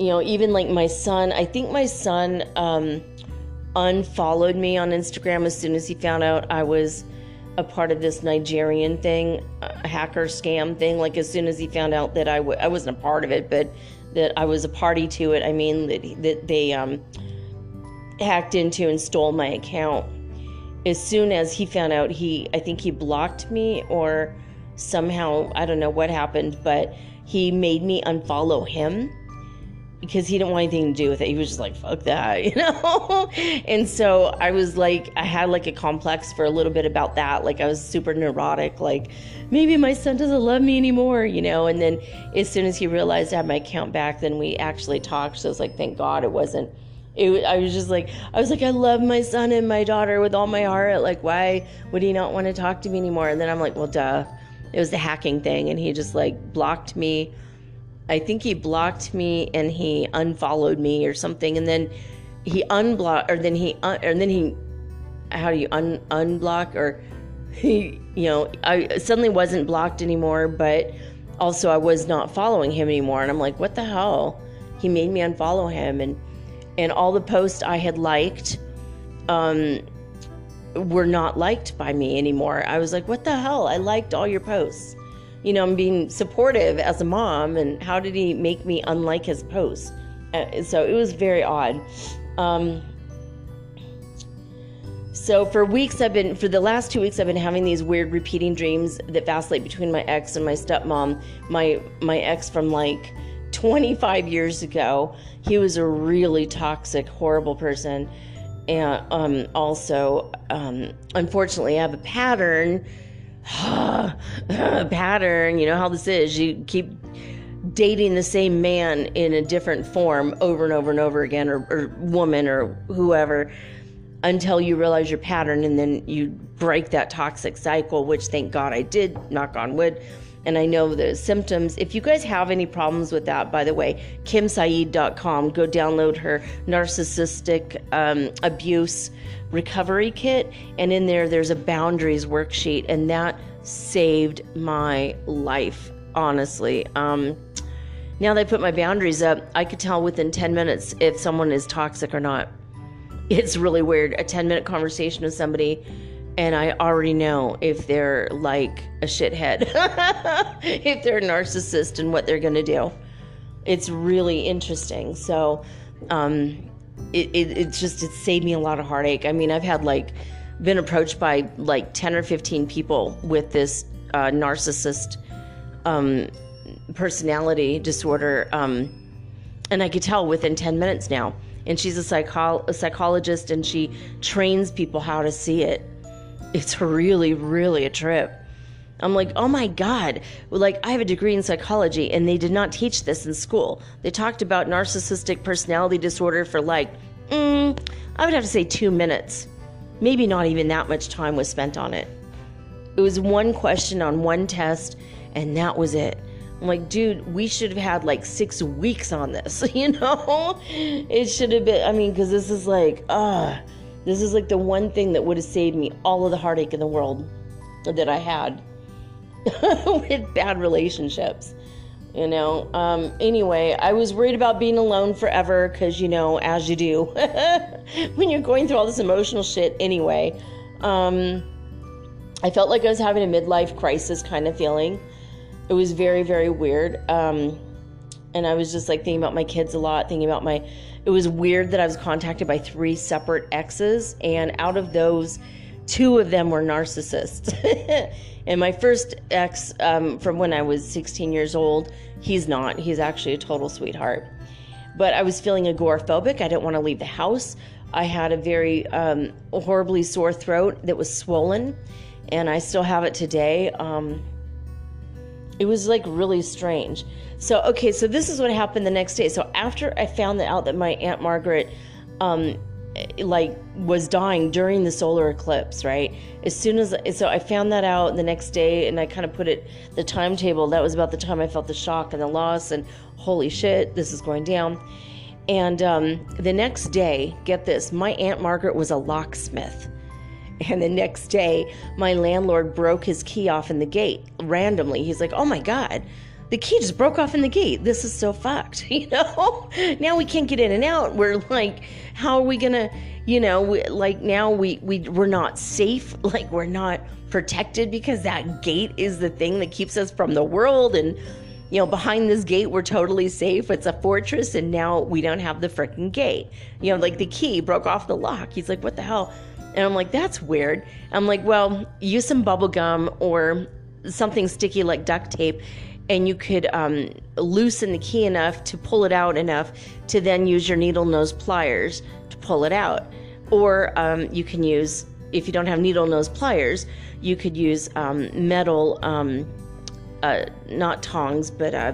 you know, even like my son, I think my son um, unfollowed me on Instagram as soon as he found out I was a part of this Nigerian thing, hacker scam thing. Like as soon as he found out that I w- I wasn't a part of it, but that I was a party to it. I mean that that they um, hacked into and stole my account. As soon as he found out, he I think he blocked me or somehow I don't know what happened, but he made me unfollow him because he didn't want anything to do with it. He was just like, fuck that, *laughs* you know? and so I was like, I had like a complex for a little bit about that. Like, I was super neurotic, like, maybe my son doesn't love me anymore, you know? And then as soon as he realized I had my account back, then we actually talked. So I was like, thank God it wasn't. It, I was just like, I was like, I love my son and my daughter with all my heart. Like, why would he not want to talk to me anymore? And then I'm like, well, duh. It was the hacking thing. And he just like blocked me I think he blocked me and he unfollowed me or something. And then he unblocked, or then he, un, or then he, how do you un unblock, or *laughs* he, you know, I suddenly wasn't blocked anymore, but also I was not following him anymore, and I'm like, what the hell? He made me unfollow him, and and all the posts I had liked, um, were not liked by me anymore. I was like, what the hell? I liked all your posts. You know, I'm being supportive as a mom, and how did he make me unlike his posts? Uh, so it was very odd. Um, so for weeks, I've been, for the last two weeks, I've been having these weird repeating dreams that vacillate between my ex and my stepmom. My, my ex from like 25 years ago. He was a really toxic, horrible person. And um, also, um, unfortunately, I have a pattern. *sighs* pattern, you know how this is. You keep dating the same man in a different form over and over and over again, or, or woman, or whoever, until you realize your pattern and then you break that toxic cycle, which thank God I did, knock on wood and I know the symptoms. If you guys have any problems with that, by the way, kimsaeed.com, go download her narcissistic um, abuse recovery kit, and in there, there's a boundaries worksheet, and that saved my life, honestly. Um, now that I put my boundaries up, I could tell within 10 minutes if someone is toxic or not. *laughs* It's really weird. A 10 minute conversation with somebody and I already know if they're like a shithead, *laughs* if they're a narcissist and what they're going to do. It's really interesting. So, um, it, it, just it saved me a lot of heartache. I mean, I've had like been approached by like 10 or 15 people with this uh, narcissist um, personality disorder. Um, and I could tell within 10 minutes now. And she's a, psycho- a psychologist and she trains people how to see it it's really, really a trip. I'm like, oh my God. Like, I have a degree in psychology and they did not teach this in school. They talked about narcissistic personality disorder for like, mm, I would have to say two minutes. Maybe not even that much time was spent on it. It was one question on one test and that was it. I'm like, dude, we should have had like six weeks on this, *laughs* you know? It should have been, I mean, because this is like, ah. Uh, this is like the one thing that would have saved me all of the heartache in the world that I had *laughs* with bad relationships. You know, um, anyway, I was worried about being alone forever because, you know, as you do *laughs* when you're going through all this emotional shit anyway. Um, I felt like I was having a midlife crisis kind of feeling. It was very, very weird. Um, and I was just like thinking about my kids a lot, thinking about my it was weird that I was contacted by three separate exes, and out of those, two of them were narcissists. *laughs* and my first ex um, from when I was 16 years old, he's not. He's actually a total sweetheart. But I was feeling agoraphobic. I didn't want to leave the house. I had a very um, horribly sore throat that was swollen, and I still have it today. Um, it was like really strange. So, okay, so this is what happened the next day. So, after I found out that my Aunt Margaret, um, like was dying during the solar eclipse, right? As soon as so I found that out the next day and I kind of put it the timetable. That was about the time I felt the shock and the loss and holy shit, this is going down. And um, the next day, get this, my Aunt Margaret was a locksmith. And the next day, my landlord broke his key off in the gate randomly. He's like, "Oh my god, the key just broke off in the gate. This is so fucked, *laughs* you know? now we can't get in and out. We're like, how are we gonna, you know, we, like now we, we, we're not safe. *laughs* Like we're not protected because that gate is the thing that keeps us from the world. And, you know, behind this gate, we're totally safe. It's a fortress. And now we don't have the freaking gate. You know, like the key broke off the lock. He's like, what the hell? And I'm like, that's weird. I'm like, well, use some bubble gum or something sticky like duct tape and you could um, loosen the key enough to pull it out enough to then use your needle nose pliers to pull it out. Or um, you can use, if you don't have needle nose pliers, you could use um, metal, um, uh, not tongs, but uh,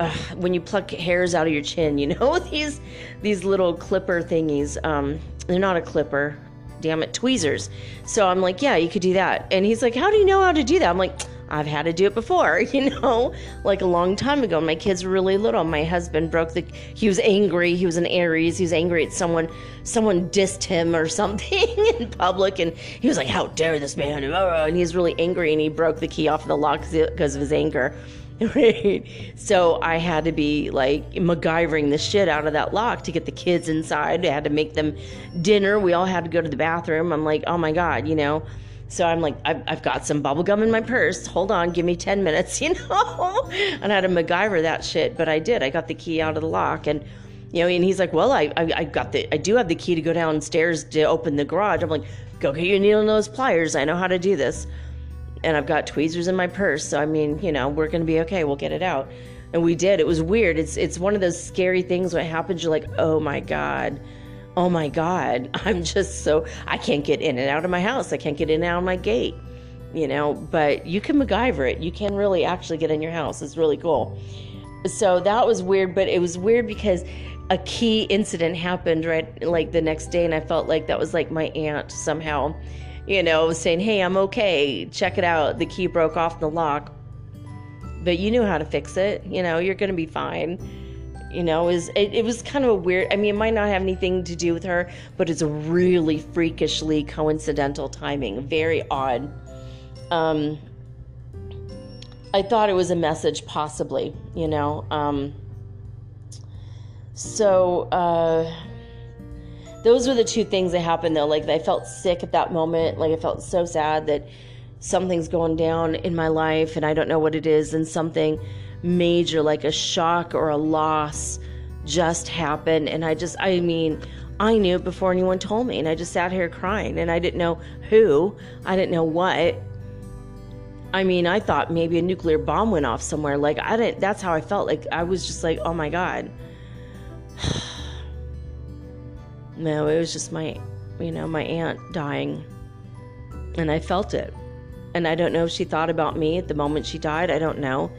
uh, when you pluck hairs out of your chin, you know *laughs* these these little clipper thingies. Um, they're not a clipper, damn it, tweezers. So I'm like, yeah, you could do that. And he's like, how do you know how to do that? I'm like I've had to do it before, *laughs* you know, like a long time ago. My kids were really little. My husband broke the. He was angry. He was an Aries. He was angry at someone. Someone dissed him or *laughs* something in public, and he was like, "How dare this man!" And he's really angry, and he broke the key off of the lock because of his anger. *laughs* Right. So I had to be like MacGyvering the shit out of that lock to get the kids inside. I had to make them dinner. We all had to go to the bathroom. I'm like, oh my God, you know. So I'm like, I've, I've got some bubble gum in my purse. Hold on, give me 10 minutes, *laughs* you know? and I had to MacGyver that shit, but I did. I got the key out of the lock and, you know, and he's like, well, I, I, I got the, I do have the key to go downstairs to open the garage. I'm like, go get your needle nose pliers. I know how to do this and I've got tweezers in my purse. So I mean, you know, we're gonna be okay. We'll get it out. And we did. It was weird. It's it's one of those scary things when it happens. You're like, oh my god, oh my god. *laughs* I'm just so I can't get in and out of my house. I can't get in and out of my gate. You know, but you can MacGyver it. You can really actually get in your house. It's really cool. So that was weird, but it was weird because a key incident happened right like the next day, and I felt like that was like my aunt somehow you know, saying, hey, I'm okay, check it out. The key broke off the lock. But you knew how to fix it. You know, you're going to be fine. You know, was, it, it was kind of a weird, I mean, it might not have anything to do with her, but it's a really freakishly coincidental timing. Very odd. Um, I thought it was a message, possibly, you know. Um, so, uh, those were the two things that happened though. Like I felt sick at that moment. Like I felt so sad that something's going down in my life and I don't know what it is and something major like a shock or a loss just happened and I just I mean I knew it before anyone told me and I just sat here crying and I didn't know who, I didn't know what. I mean, I thought maybe a nuclear bomb went off somewhere. Like I didn't that's how I felt. Like I was just like, "Oh my god." *sighs* No, it was just my, you know, my aunt dying. And I felt it. And I don't know if she thought about me at the moment she died. I don't know.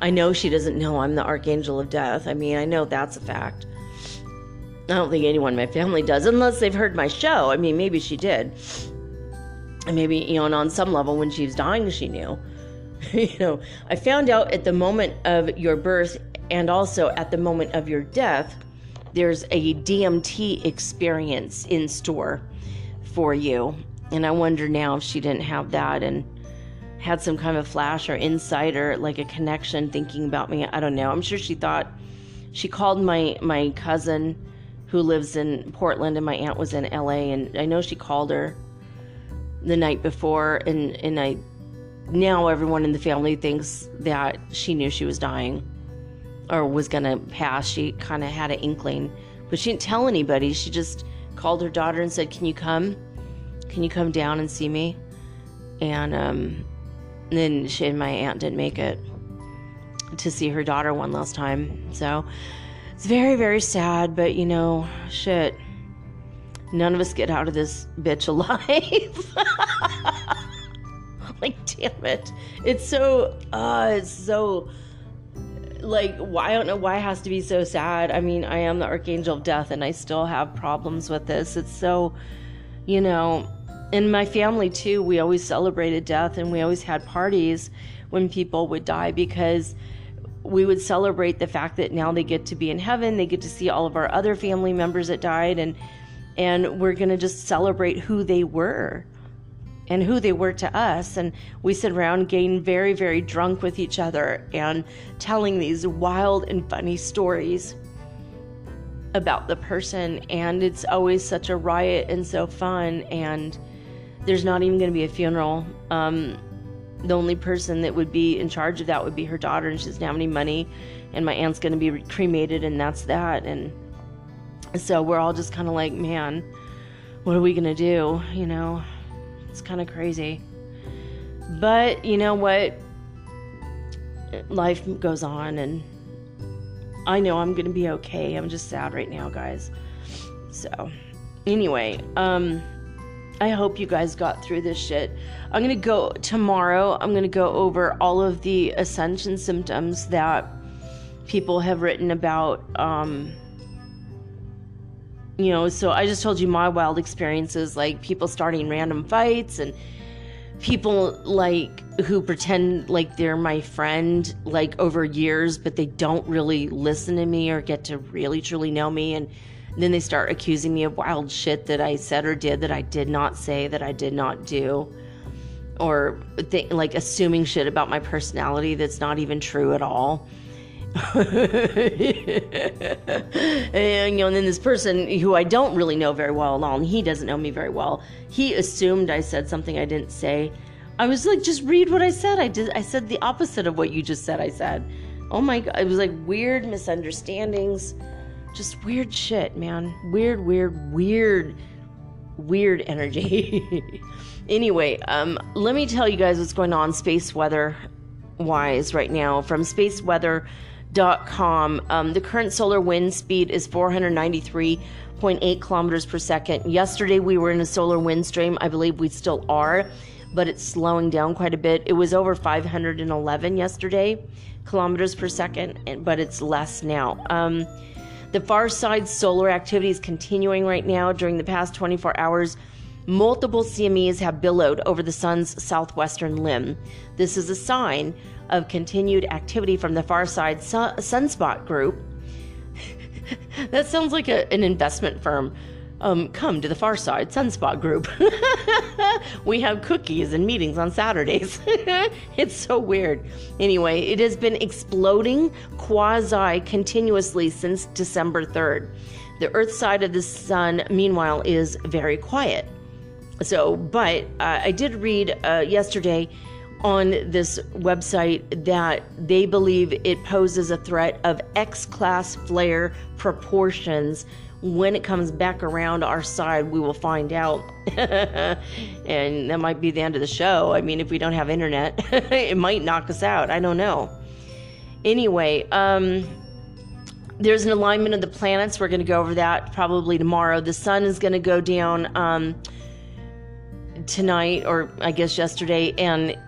I know she doesn't know I'm the archangel of death. I mean, I know that's a fact. I don't think anyone in my family does, unless they've heard my show. I mean, maybe she did. And maybe, you know, and on some level, when she was dying, she knew. *laughs* you know, I found out at the moment of your birth and also at the moment of your death there's a DMT experience in store for you. And I wonder now if she didn't have that and had some kind of flash or insight or like a connection thinking about me. I don't know. I'm sure she thought she called my my cousin who lives in Portland and my aunt was in LA and I know she called her the night before and and I now everyone in the family thinks that she knew she was dying or was going to pass. She kind of had an inkling, but she didn't tell anybody. She just called her daughter and said, Can you come? Can you come down and see me? And, um, and then she and my aunt didn't make it to see her daughter one last time. So it's very, very sad, but you know, shit. None of us get out of this bitch alive. *laughs* like, damn it. It's so, uh, it's so like why I don't know why it has to be so sad. I mean, I am the archangel of death and I still have problems with this. It's so, you know, in my family too, we always celebrated death and we always had parties when people would die because we would celebrate the fact that now they get to be in heaven, they get to see all of our other family members that died and and we're going to just celebrate who they were and who they were to us. And we sit around getting very, very drunk with each other and telling these wild and funny stories about the person. And it's always such a riot and so fun. And there's not even going to be a funeral. Um, the only person that would be in charge of that would be her daughter, and she doesn't have any money. And my aunt's going to be cremated, and that's that. And so we're all just kind of like, man, what are we going to do? You know? It's kind of crazy. But you know what? Life goes on, and I know I'm going to be okay. I'm just sad right now, guys. So, anyway, um, I hope you guys got through this shit. I'm to go tomorrow, I'm to go over all of the ascension symptoms that people have written about. Um, you know, so I just told you my wild experiences, like people starting random fights and people like who pretend like they're my friend like over years but they don't really listen to me or get to really truly know me and then they start accusing me of wild shit that I said or did that I did not say that I did not do or th- like assuming shit about my personality that's not even true at all *laughs* and you know, and then this person who I don't really know very well at all, and he doesn't know me very well, he assumed I said something I didn't say. I was like, just read what I said. I did. I said the opposite of what you just said. I said, oh my god, it was like weird misunderstandings, just weird shit, man. Weird, weird, weird, weird energy. *laughs* anyway, um, let me tell you guys what's going on space weather wise right now from space weather com. Um, the current solar wind speed is 493.8 kilometers per second. Yesterday we were in a solar wind stream. I believe we still are, but it's slowing down quite a bit. It was over 511 yesterday kilometers per second, but it's less now. Um, the far side solar activity is continuing right now. During the past 24 hours, multiple CMEs have billowed over the sun's southwestern limb. This is a sign of continued activity from the Far Side Sunspot Group. *laughs* that sounds like a, an investment firm. Um, come to the Far Side Sunspot Group. *laughs* we have cookies and meetings on Saturdays. *laughs* it's so weird. Anyway, it has been exploding quasi continuously since December 3rd. The Earth side of the sun, meanwhile, is very quiet. So, but uh, I did read uh, yesterday on this website that they believe it poses a threat of X class flare proportions. When it comes back around our side, we will find out. *laughs* and that might be the end of the show. I mean, if we don't have internet, *laughs* it might knock us out. I don't know. Anyway, um, there's an alignment of the planets. We're going to go over that probably tomorrow. The sun is going to go down um, tonight, or I guess yesterday, and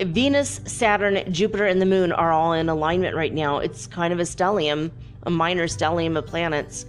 Venus, Saturn, Jupiter, and the Moon are all in alignment right now. It's kind of a stellium, a minor stellium of planets.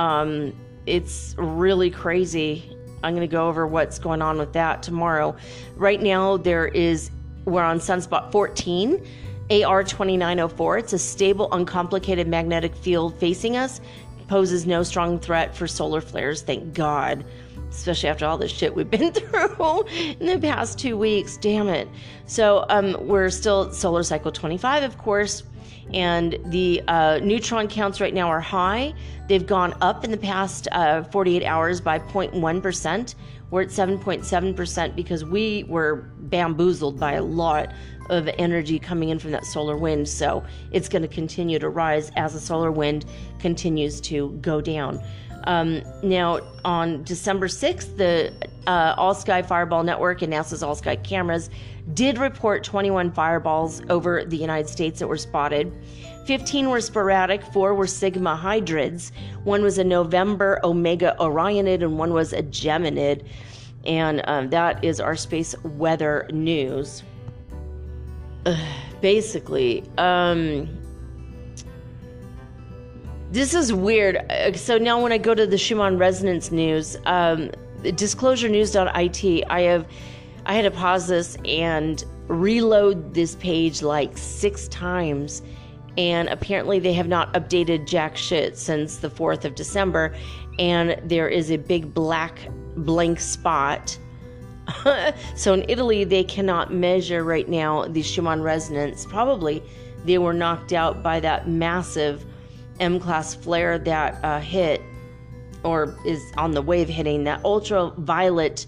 Um, it's really crazy. I'm going to go over what's going on with that tomorrow. Right now, there is, we're on sunspot 14, AR 2904. It's a stable, uncomplicated magnetic field facing us, poses no strong threat for solar flares, thank God especially after all this shit we've been *laughs* through in the past two weeks. Damn it. So um, we're still solar cycle 25, of course, and the uh, neutron counts right now are high. They've gone up in the past uh, 48 hours by 0.1%. We're at 7.7% because we were bamboozled by a lot of energy coming in from that solar wind. So it's going to continue to rise as the solar wind continues to go down. Um, now, on December 6th, the uh, All Sky Fireball Network and NASA's All Sky cameras did report 21 fireballs over the United States that were spotted. 15 were sporadic, 4 were Sigma Hydrids, one was a November Omega Orionid, and one was a Geminid. And um, that is our space weather news. *sighs* basically, um, this is weird. Uh, so now when I go to the Schumann resonance news, um, disclosurenews.it, I have I had to pause this and reload this page like six times. And apparently, they have not updated jack shit since the 4th of December. And there is a big black blank spot. *laughs* so in Italy, they cannot measure right now the Schumann resonance. Probably they were knocked out by that massive M class flare that uh, hit or is on the way of hitting, that ultraviolet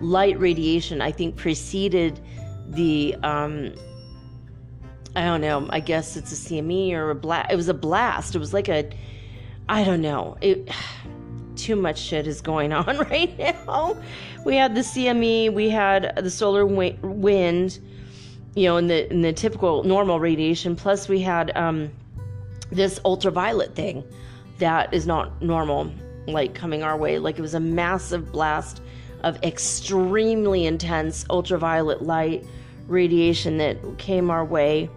light radiation, I think, preceded the. Um, I don't know. I guess it's a CME or a blast. It was a blast. It was like a. I don't know. It. *sighs* Too much shit is going *laughs* on right now. We had the CME. We had the solar wind. You know, in the in the typical normal radiation. Plus, we had um, this ultraviolet thing that is not normal, like coming our way. Like it was a massive blast of extremely intense ultraviolet light radiation that came our way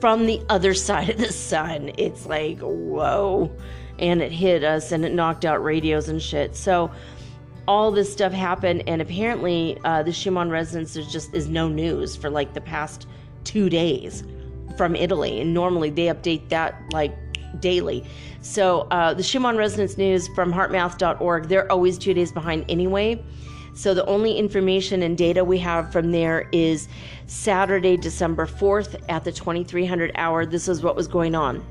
from the other *laughs* side of the sun. It's like, whoa. And it hit us and it knocked out radios and shit. So all this stuff happened, and apparently uh, the Schumann resonance is just is no news for like the past two days from Italy, and normally they update that like daily. So uh, the Schumann resonance news from heartmath.org, they're always two days behind anyway. So the only information and data we have from there is Saturday, December 4th at the 2300 hour. This is what was going on.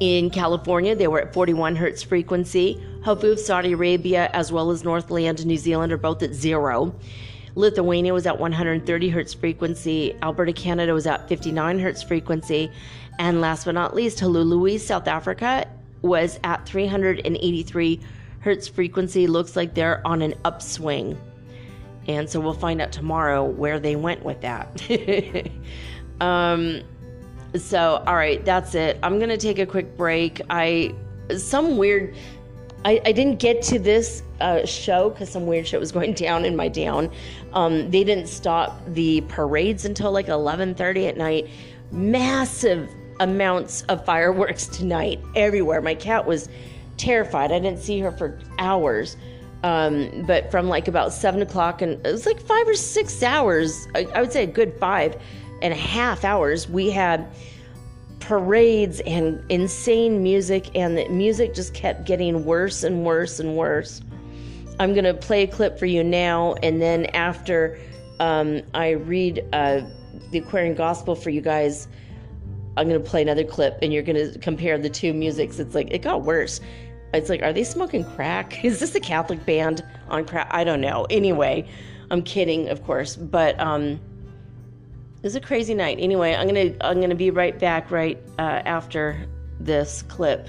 In California, they were at 41 hertz frequency. Hofuf, Saudi Arabia, as well as Northland, and New Zealand are both at zero. Lithuania was at 130 hertz frequency. Alberta, Canada was at 59 hertz frequency. And last but not least, Hulului, South Africa was at 383 hertz frequency. Looks like they're on an upswing. And so we'll find out tomorrow where they went with that. *laughs* um, so, all right, that's it. I'm going to take a quick break. I, some weird, I, I didn't get to this uh, show because some weird shit was going *laughs* down in my down. Um, they didn't stop the parades until like 11:30 at night. Massive amounts of fireworks tonight everywhere. My cat was terrified. I didn't see her for hours. Um, but from like about seven o'clock and it was like five or six hours, I, I would say a good five and a half hours, we had parades and insane music, and the music just kept getting worse and worse and worse. I'm going to play a clip for you now, and then after um, I read uh, the Aquarian Gospel for you guys, I'm going to play another clip, and you're going to compare the two musics. It's like, it got worse. It's like, are they smoking crack? *laughs* Is this a Catholic band on crack? I don't know. Anyway, I'm kidding, of course, but um, it was a crazy night. Anyway, I'm gonna I'm gonna be right back right uh, after this clip.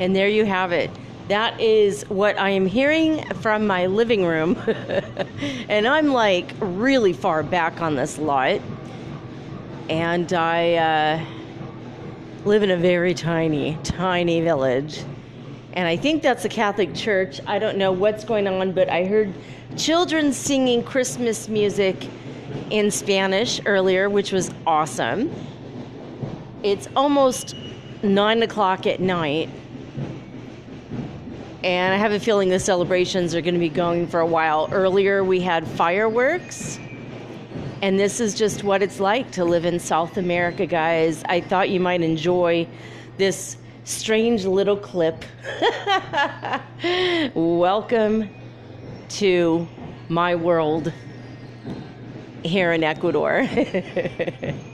And there you have it. That is what I am hearing from my living room. *laughs* and I'm like really far back on this lot. And I uh, live in a very tiny, tiny village. And I think that's a Catholic church. I don't know what's going on, but I heard children singing Christmas music in Spanish earlier, which was awesome. It's almost nine o'clock at night. And I have a feeling the celebrations are going to be going for a while. Earlier, we had fireworks. And this is just what it's like to live in South America, guys. I thought you might enjoy this strange little clip. *laughs* Welcome to my world here in Ecuador. *laughs*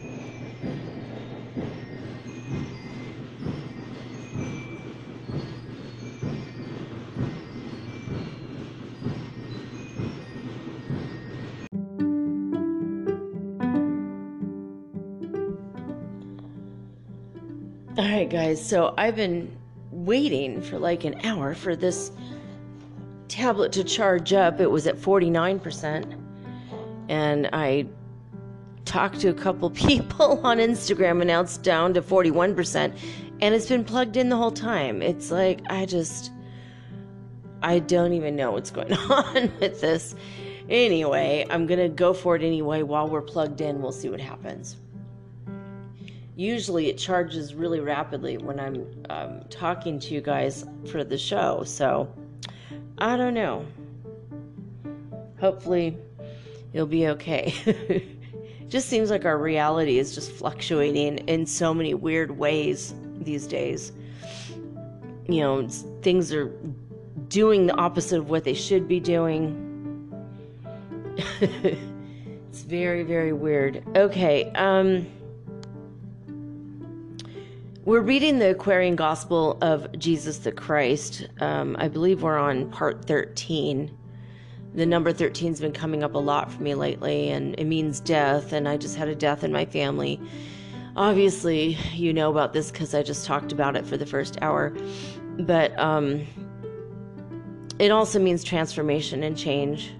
All right, guys. So I've been waiting for like an hour for this tablet to charge up. It was at 49%. And I talked to a couple *laughs* people on Instagram and now it's down to 41%. And it's been plugged in the whole time. It's like, I just, I don't even know what's going *laughs* on with this. Anyway, I'm going to go for it anyway while we're plugged in. We'll see what happens usually it charges really rapidly when I'm um, talking to you guys for the show. So I don't know. Hopefully it'll be okay. it *laughs* just seems like our reality is just fluctuating in so many weird ways these days. You know, things are doing the opposite of what they should be doing. *laughs* it's very, very weird. Okay, um, we're reading the Aquarian Gospel of Jesus the Christ. Um, I believe we're on part 13. The number 13 has been coming up a lot for me lately, and it means death, and I just had a death in my family. Obviously, you know about this because I just talked about it for the first hour, but um, it also means transformation and change.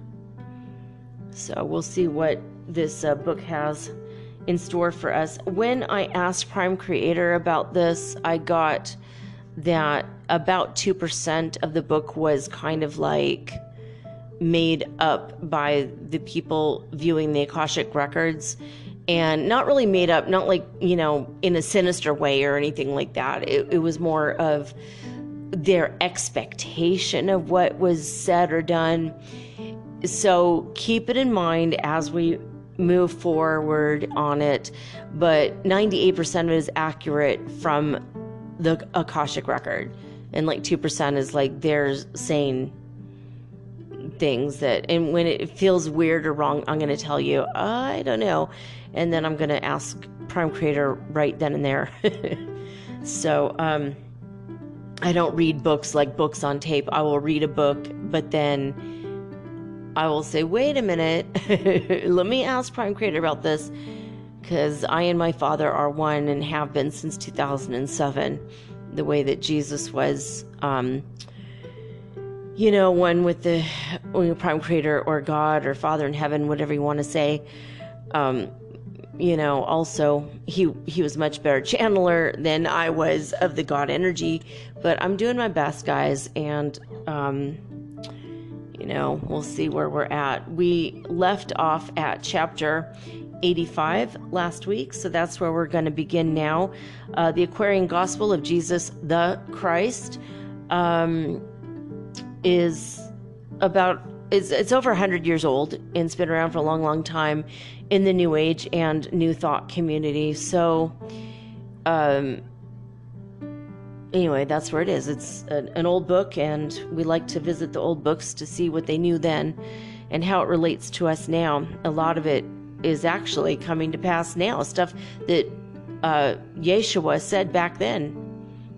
So we'll see what this uh, book has in store for us. When I asked Prime Creator about this, I got that about 2% of the book was kind of like made up by the people viewing the Akashic records and not really made up, not like, you know, in a sinister way or anything like that. It, it was more of their expectation of what was said or done. So keep it in mind as we move forward on it, but 98% of it is accurate from the Akashic record. And like 2% is like they're saying things that, and when it feels weird or wrong, I'm going to tell you, I don't know. And then I'm going to ask Prime Creator right then and there. *laughs* so, um, I don't read books like books on tape. I will read a book, but then I will say, wait a minute, *laughs* let me ask Prime Creator about this because I and my father are one and have been since 2007. The way that Jesus was, um, you know, one with the Prime Creator or God or Father in heaven, whatever you want to say. Um, you know, also he he was much better channeler than I was of the God energy. But I'm doing my best, guys, and um, you know, we'll see where we're at. We left off at chapter 85 last week, so that's where we're going to begin now. Uh, the Aquarian Gospel of Jesus the Christ um, is about it's, it's over 100 years old and it's been around for a long, long time in the New Age and New Thought community. So, um, anyway, that's where it is. It's an, an, old book, and we like to visit the old books to see what they knew then and how it relates to us now. A lot of it is actually coming to pass now. Stuff that uh, Yeshua said back then.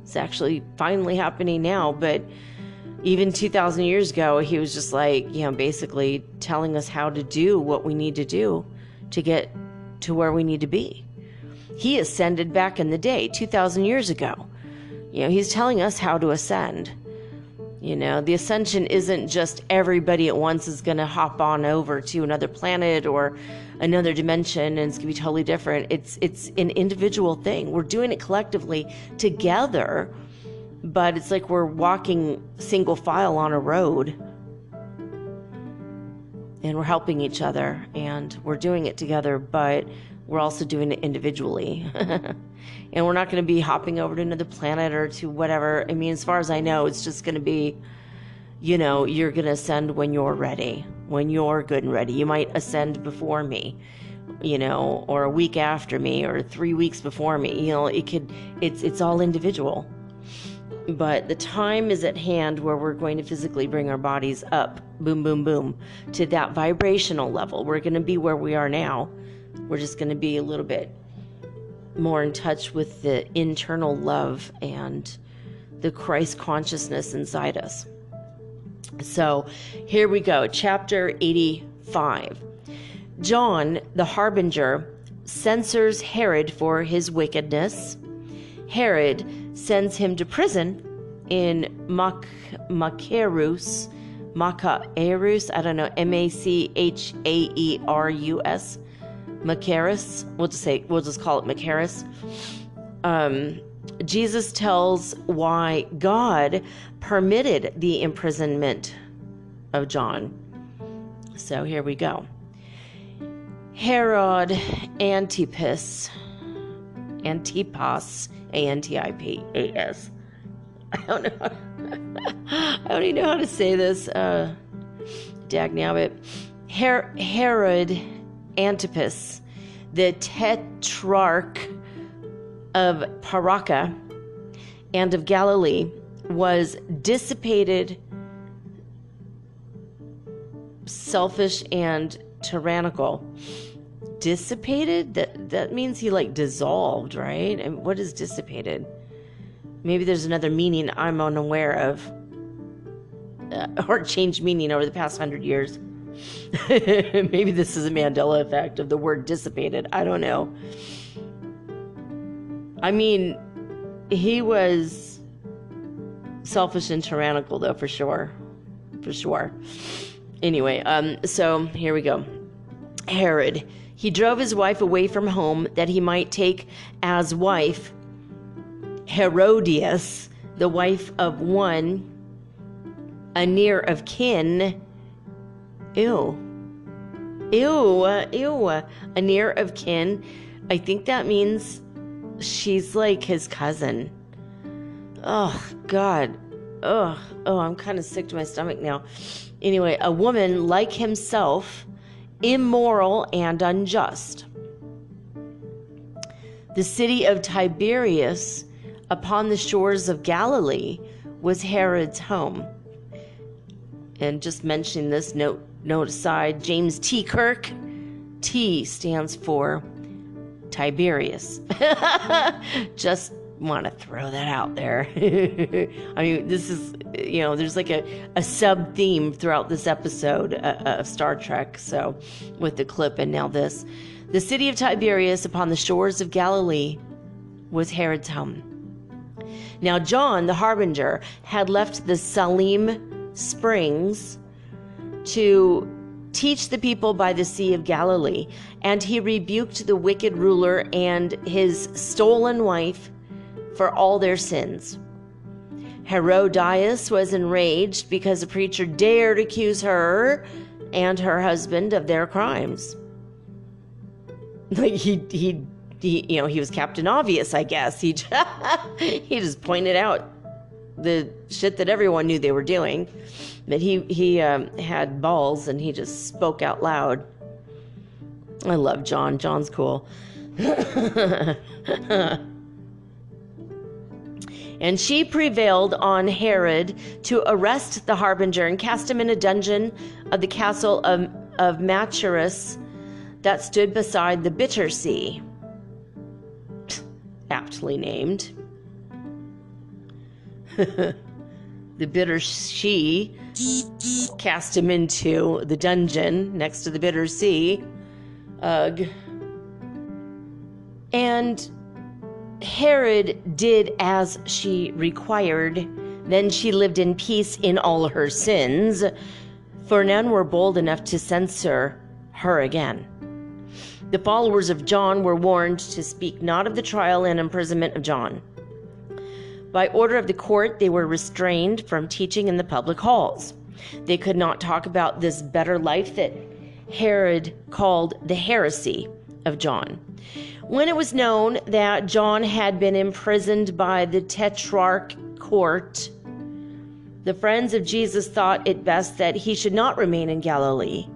It's actually finally happening now, but even 2,000 years ago, he was just like, you know, basically telling us how to do what we need to do to get to where we need to be. He ascended back in the day, 2,000 years ago. You know, he's telling us how to ascend. You know, the ascension isn't just everybody at once is going to hop on over to another planet or another dimension and it's going to be totally different. It's it's an individual thing. We're doing it collectively together, but it's like we're walking single file on a road. And we're helping each other and we're doing it together, but we're also doing it individually. *laughs* and we're not going to be hopping over to another planet or to whatever. I mean, as far as I know, it's just going to be, you know, you're going to ascend when you're ready, when you're good and ready. You might ascend before me, you know, or a week after me, or three weeks before me. You know, it could, it's it's all individual. But the time is at hand where we're going to physically bring our bodies up, boom, boom, boom, to that vibrational level. We're going to be where we are now. We're just going to be a little bit more in touch with the internal love and the Christ consciousness inside us. So here we go, chapter 85. John, the harbinger, censors Herod for his wickedness. Herod sends him to prison in Mac- Machaerus, I don't know, M A C H A E R U S Machaerus. We'll just say we'll just call it Machaerus. Um, Jesus tells why God permitted the imprisonment of John. So here we go. Herod Antipas, Antipas, A N T I P A S. *laughs* I don't know. *laughs* I don't even know how to say this. Uh, dag nabbit. Her- Herod Antipas, the tetrarch of Paraka and of Galilee, was dissipated, selfish, and tyrannical. Dissipated? That that means he like dissolved, right? And what is dissipated? Maybe there's another meaning I'm unaware of, uh, *laughs* or changed meaning over the past hundred years. *laughs* Maybe this is a Mandela effect of the word dissipated. I don't know. I mean, he was selfish and tyrannical, though, for sure. For sure. Anyway, um, so here we go. Herod. He drove his wife away from home that he might take as wife Herodias, the wife of one, a near of kin Ew. Ew. Ew. A near of kin. I think that means she's like his cousin. Oh, God. Oh, oh, I'm kind of sick to my stomach now. Anyway, a woman like himself, immoral and unjust. The city of Tiberias upon the shores of Galilee was Herod's home. And just mentioning this note note aside, James T. Kirk. T stands for Tiberius. *laughs* Just want to throw that out there. *laughs* I mean, this is, you know, there's like a, a sub theme throughout this episode uh, uh, of Star Trek. So, with the clip and now this. The city of Tiberias upon the shores of Galilee was Herod's home. Now, John, the harbinger, had left the Salim springs to teach the people by the Sea of Galilee, and he rebuked the wicked ruler and his stolen wife for all their sins. Herodias was enraged because the preacher dared accuse her and her husband of their crimes. Like he he he you know he was Captain Obvious, I guess. He *laughs* he just pointed out the shit that everyone knew they were doing. But he he um, had balls and he just spoke out loud. I love John. John's cool. *laughs* and she prevailed on Herod to arrest the harbinger and cast him in a dungeon of the castle of, of Machaerus that stood beside the bitter sea. *laughs* Aptly named. *laughs* the bitter she cast him into the dungeon next to the bitter sea. Ugh. And Herod did as she required. Then she lived in peace in all her sins, for none were bold enough to censor her again. The followers of John were warned to speak not of the trial and imprisonment of John. By order of the court, they were restrained from teaching in the public halls. They could not talk about this better life that Herod called the heresy of John. When it was known that John had been imprisoned by the Tetrarch court, the friends of Jesus thought it best that he should not remain in Galilee.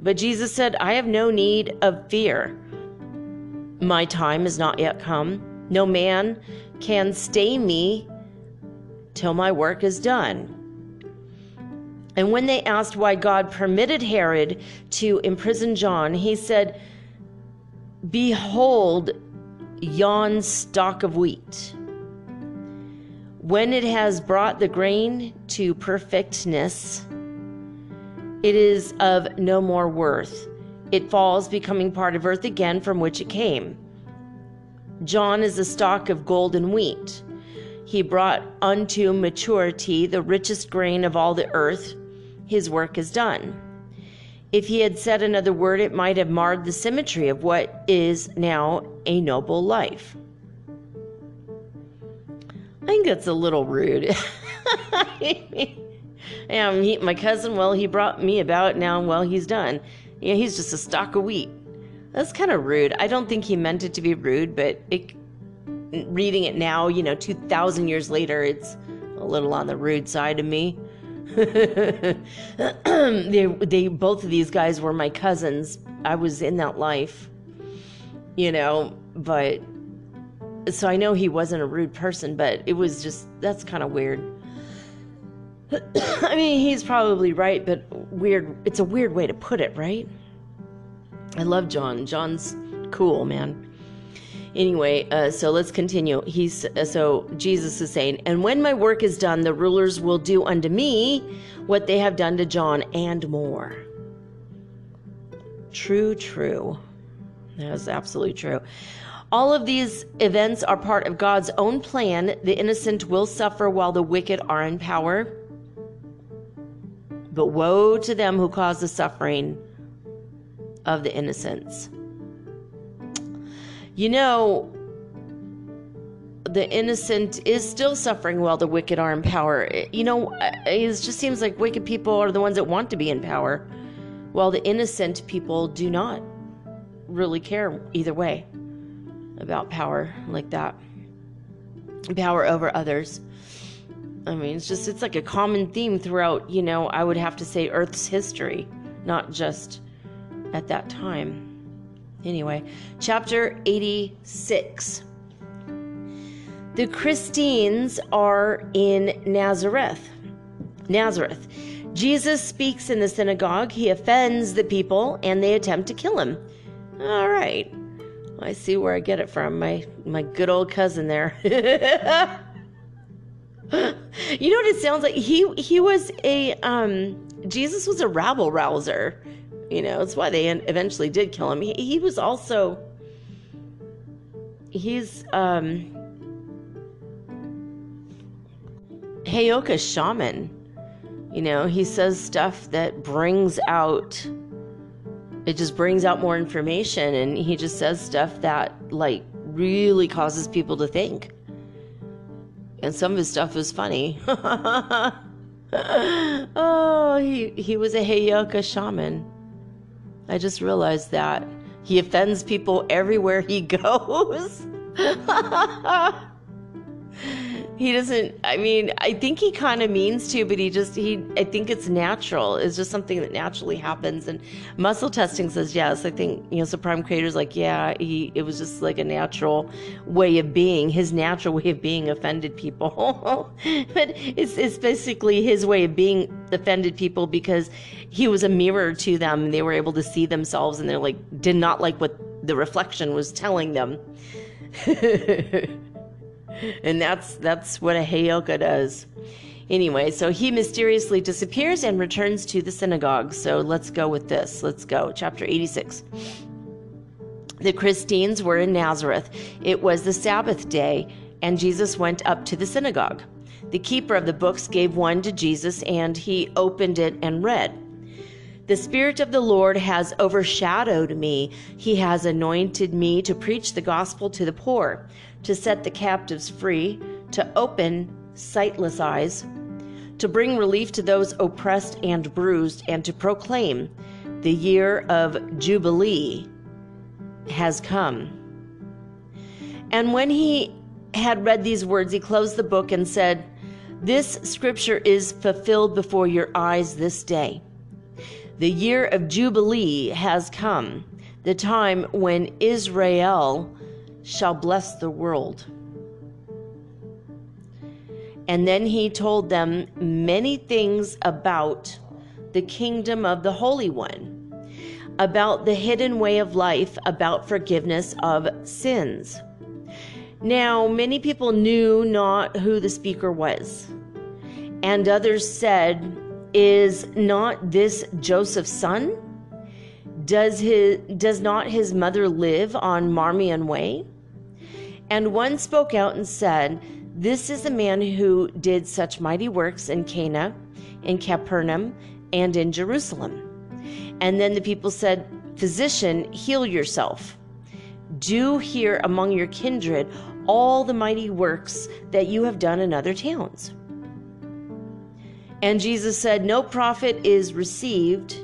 But Jesus said, I have no need of fear. My time is not yet come. No man can stay me till my work is done. And when they asked why God permitted Herod to imprison John, he said, Behold yon stalk of wheat. When it has brought the grain to perfectness, it is of no more worth. It falls, becoming part of earth again from which it came. John is a stalk of golden wheat. He brought unto maturity the richest grain of all the earth. His work is done. If he had said another word, it might have marred the symmetry of what is now a noble life. I think that's a little rude. *laughs* yeah, he, my cousin, well, he brought me about. Now, well, he's done. Yeah, he's just a stalk of wheat. That's kind of rude. I don't think he meant it to be rude, but it, reading it now, you know, 2,000 years later, it's a little on the rude side of me. *laughs* they, they, both of these guys were my cousins. I was in that life, you know, but so I know he wasn't a rude person, but it was just that's kind of weird. *clears throat* I mean, he's probably right, but weird. It's a weird way to put it, right? I love John. John's cool, man. Anyway, uh, so let's continue. He's uh, so Jesus is saying, "And when my work is done, the rulers will do unto me what they have done to John and more." True, true. That is absolutely true. All of these events are part of God's own plan. The innocent will suffer while the wicked are in power. But woe to them who cause the suffering of the innocents. You know, the innocent is still suffering while the wicked are in power. You know, it just seems like wicked people are the ones that want to be in power, while the innocent people do not really care either way about power like that power over others. I mean, it's just, it's like a common theme throughout, you know, I would have to say Earth's history, not just at that time. Anyway, chapter 86. The Christines are in Nazareth. Nazareth. Jesus speaks in the synagogue. He offends the people and they attempt to kill him. All right. I see where I get it from. My my good old cousin there. *laughs* you know what it sounds like? He he was a um Jesus was a rabble rouser. You know, it's why they eventually did kill him. He, he was also he's um Heyoka shaman. You know, he says stuff that brings out it just brings out more information and he just says stuff that like really causes people to think. And some of his stuff is funny. *laughs* oh, he he was a Heyoka shaman. I just realized that. He offends people everywhere he *laughs* goes. *laughs* he doesn't i mean i think he kind of means to but he just he i think it's natural. It's just something that naturally happens. And muscle testing says yes. I think you know supreme creator's like yeah he it was just like a natural way of being his natural way of being offended people. *laughs* But it's it's basically his way of being offended people because he was a mirror to them. And they were able to see themselves and they're like did not like what the reflection was telling them *laughs* and that's that's what a Heyoka does. Anyway, so he mysteriously disappears and returns to the synagogue. So let's go with this. Let's go. Chapter 86. The Christines were in Nazareth. It was the Sabbath day, and Jesus went up to the synagogue. The keeper of the books gave one to Jesus, and he opened it and read. The Spirit of the Lord has overshadowed me. He has anointed me to preach the gospel to the poor, to set the captives free, to open sightless eyes, to bring relief to those oppressed and bruised, and to proclaim the year of Jubilee has come. And when he had read these words, he closed the book and said, This scripture is fulfilled before your eyes this day. The year of Jubilee has come, the time when Israel shall bless the world. And then he told them many things about the kingdom of the Holy One about the hidden way of life, about forgiveness of sins. Now, many people knew not who the speaker was, and others said, Is not this Joseph's son? Does, his, does not his mother live on Marmion Way? And one spoke out and said, This is the man who did such mighty works in Cana, in Capernaum, and in Jerusalem and then the people said, Physician, heal yourself. Do here among your kindred all the mighty works that you have done in other towns. And Jesus said, No prophet is received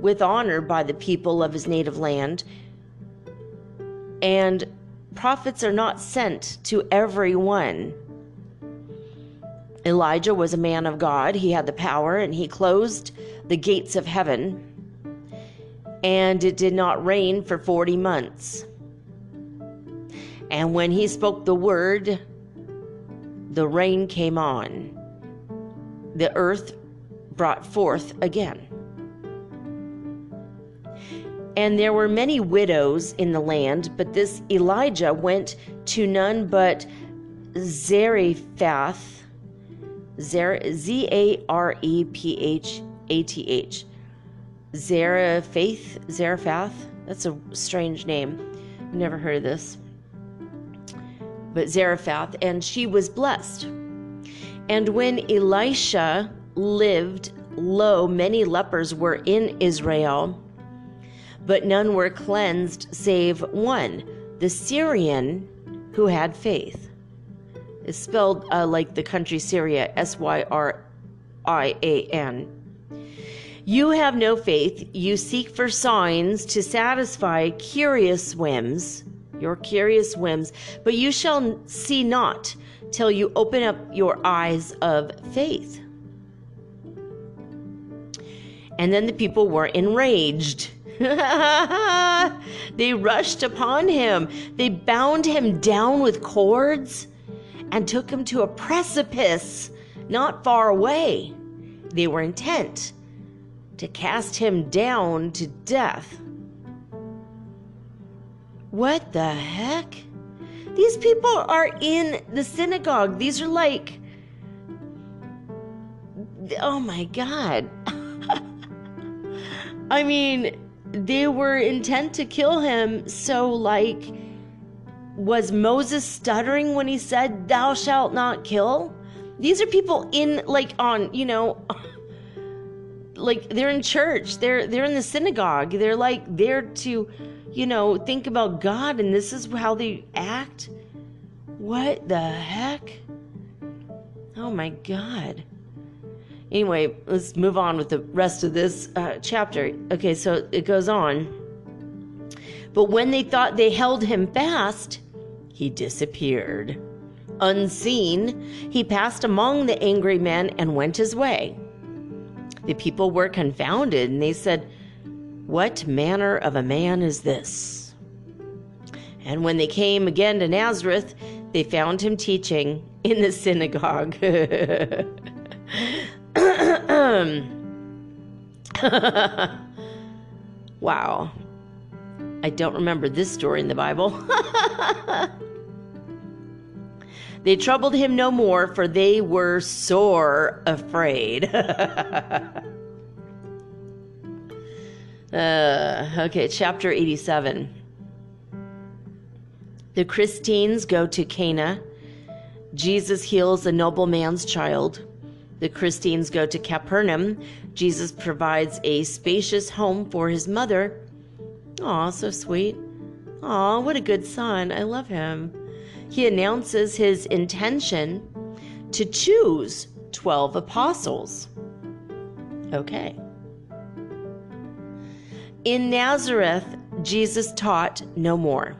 with honor by the people of his native land, and prophets are not sent to everyone. Elijah was a man of God. He had the power and he closed the gates of heaven and it did not rain for 40 months. And when he spoke the word, the rain came on. The earth brought forth again. And there were many widows in the land, but this Elijah went to none but Zarephath, Z A R E P H A T H Zarephath, Zarephath. That's a strange name. Never heard of this. But Zarephath, and she was blessed. And when Elisha lived, lo, many lepers were in Israel, but none were cleansed save one, the Syrian who had faith. It's spelled uh, like the country Syria, S Y R I A N. You have no faith. You seek for signs to satisfy curious whims, your curious whims, but you shall see not till you open up your eyes of faith. And then the people were enraged. *laughs* they rushed upon him. They bound him down with cords and took him to a precipice not far away. They were intent to cast him down to death. What the heck? These people are in the synagogue. These are like. Oh my God. *laughs* I mean, they were intent to kill him, so, like, was Moses stuttering when he said, Thou shalt not kill? These are people in, like, on, you know *laughs* like they're in church. They're they're in the synagogue. They're like there to you know think about god and this is how they act. What the heck? Oh my god anyway let's move on with the rest of this uh, chapter okay so it goes on but when they thought they held him fast he disappeared unseen he passed among the angry men and went his way the people were confounded and they said, What manner of a man is this? And when they came again to Nazareth, they found him teaching in the synagogue. *laughs* *laughs* wow. I don't remember this story in the Bible. *laughs* They troubled him no more, for they were sore afraid. *laughs* uh, okay, chapter 87. The Christines go to Cana. Jesus heals a nobleman's child. The Christines go to Capernaum. Jesus provides a spacious home for his mother. Aw, so sweet. Aw, what a good son. I love him. He announces his intention to choose 12 apostles. Okay. In Nazareth, Jesus taught no more.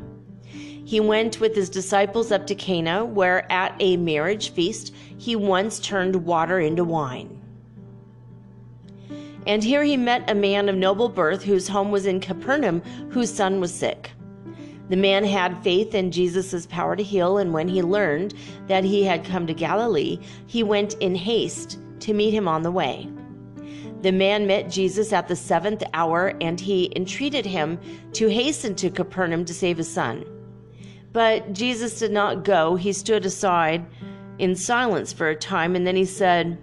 He went with his disciples up to Cana, where at a marriage feast he once turned water into wine. And here he met a man of noble birth whose home was in Capernaum, whose son was sick. The man had faith in Jesus' power to heal, and when he learned that he had come to Galilee, he went in haste to meet him on the way. The man met Jesus at the seventh hour, and he entreated him to hasten to Capernaum to save his son. But Jesus did not go. He stood aside in silence for a time, and then he said,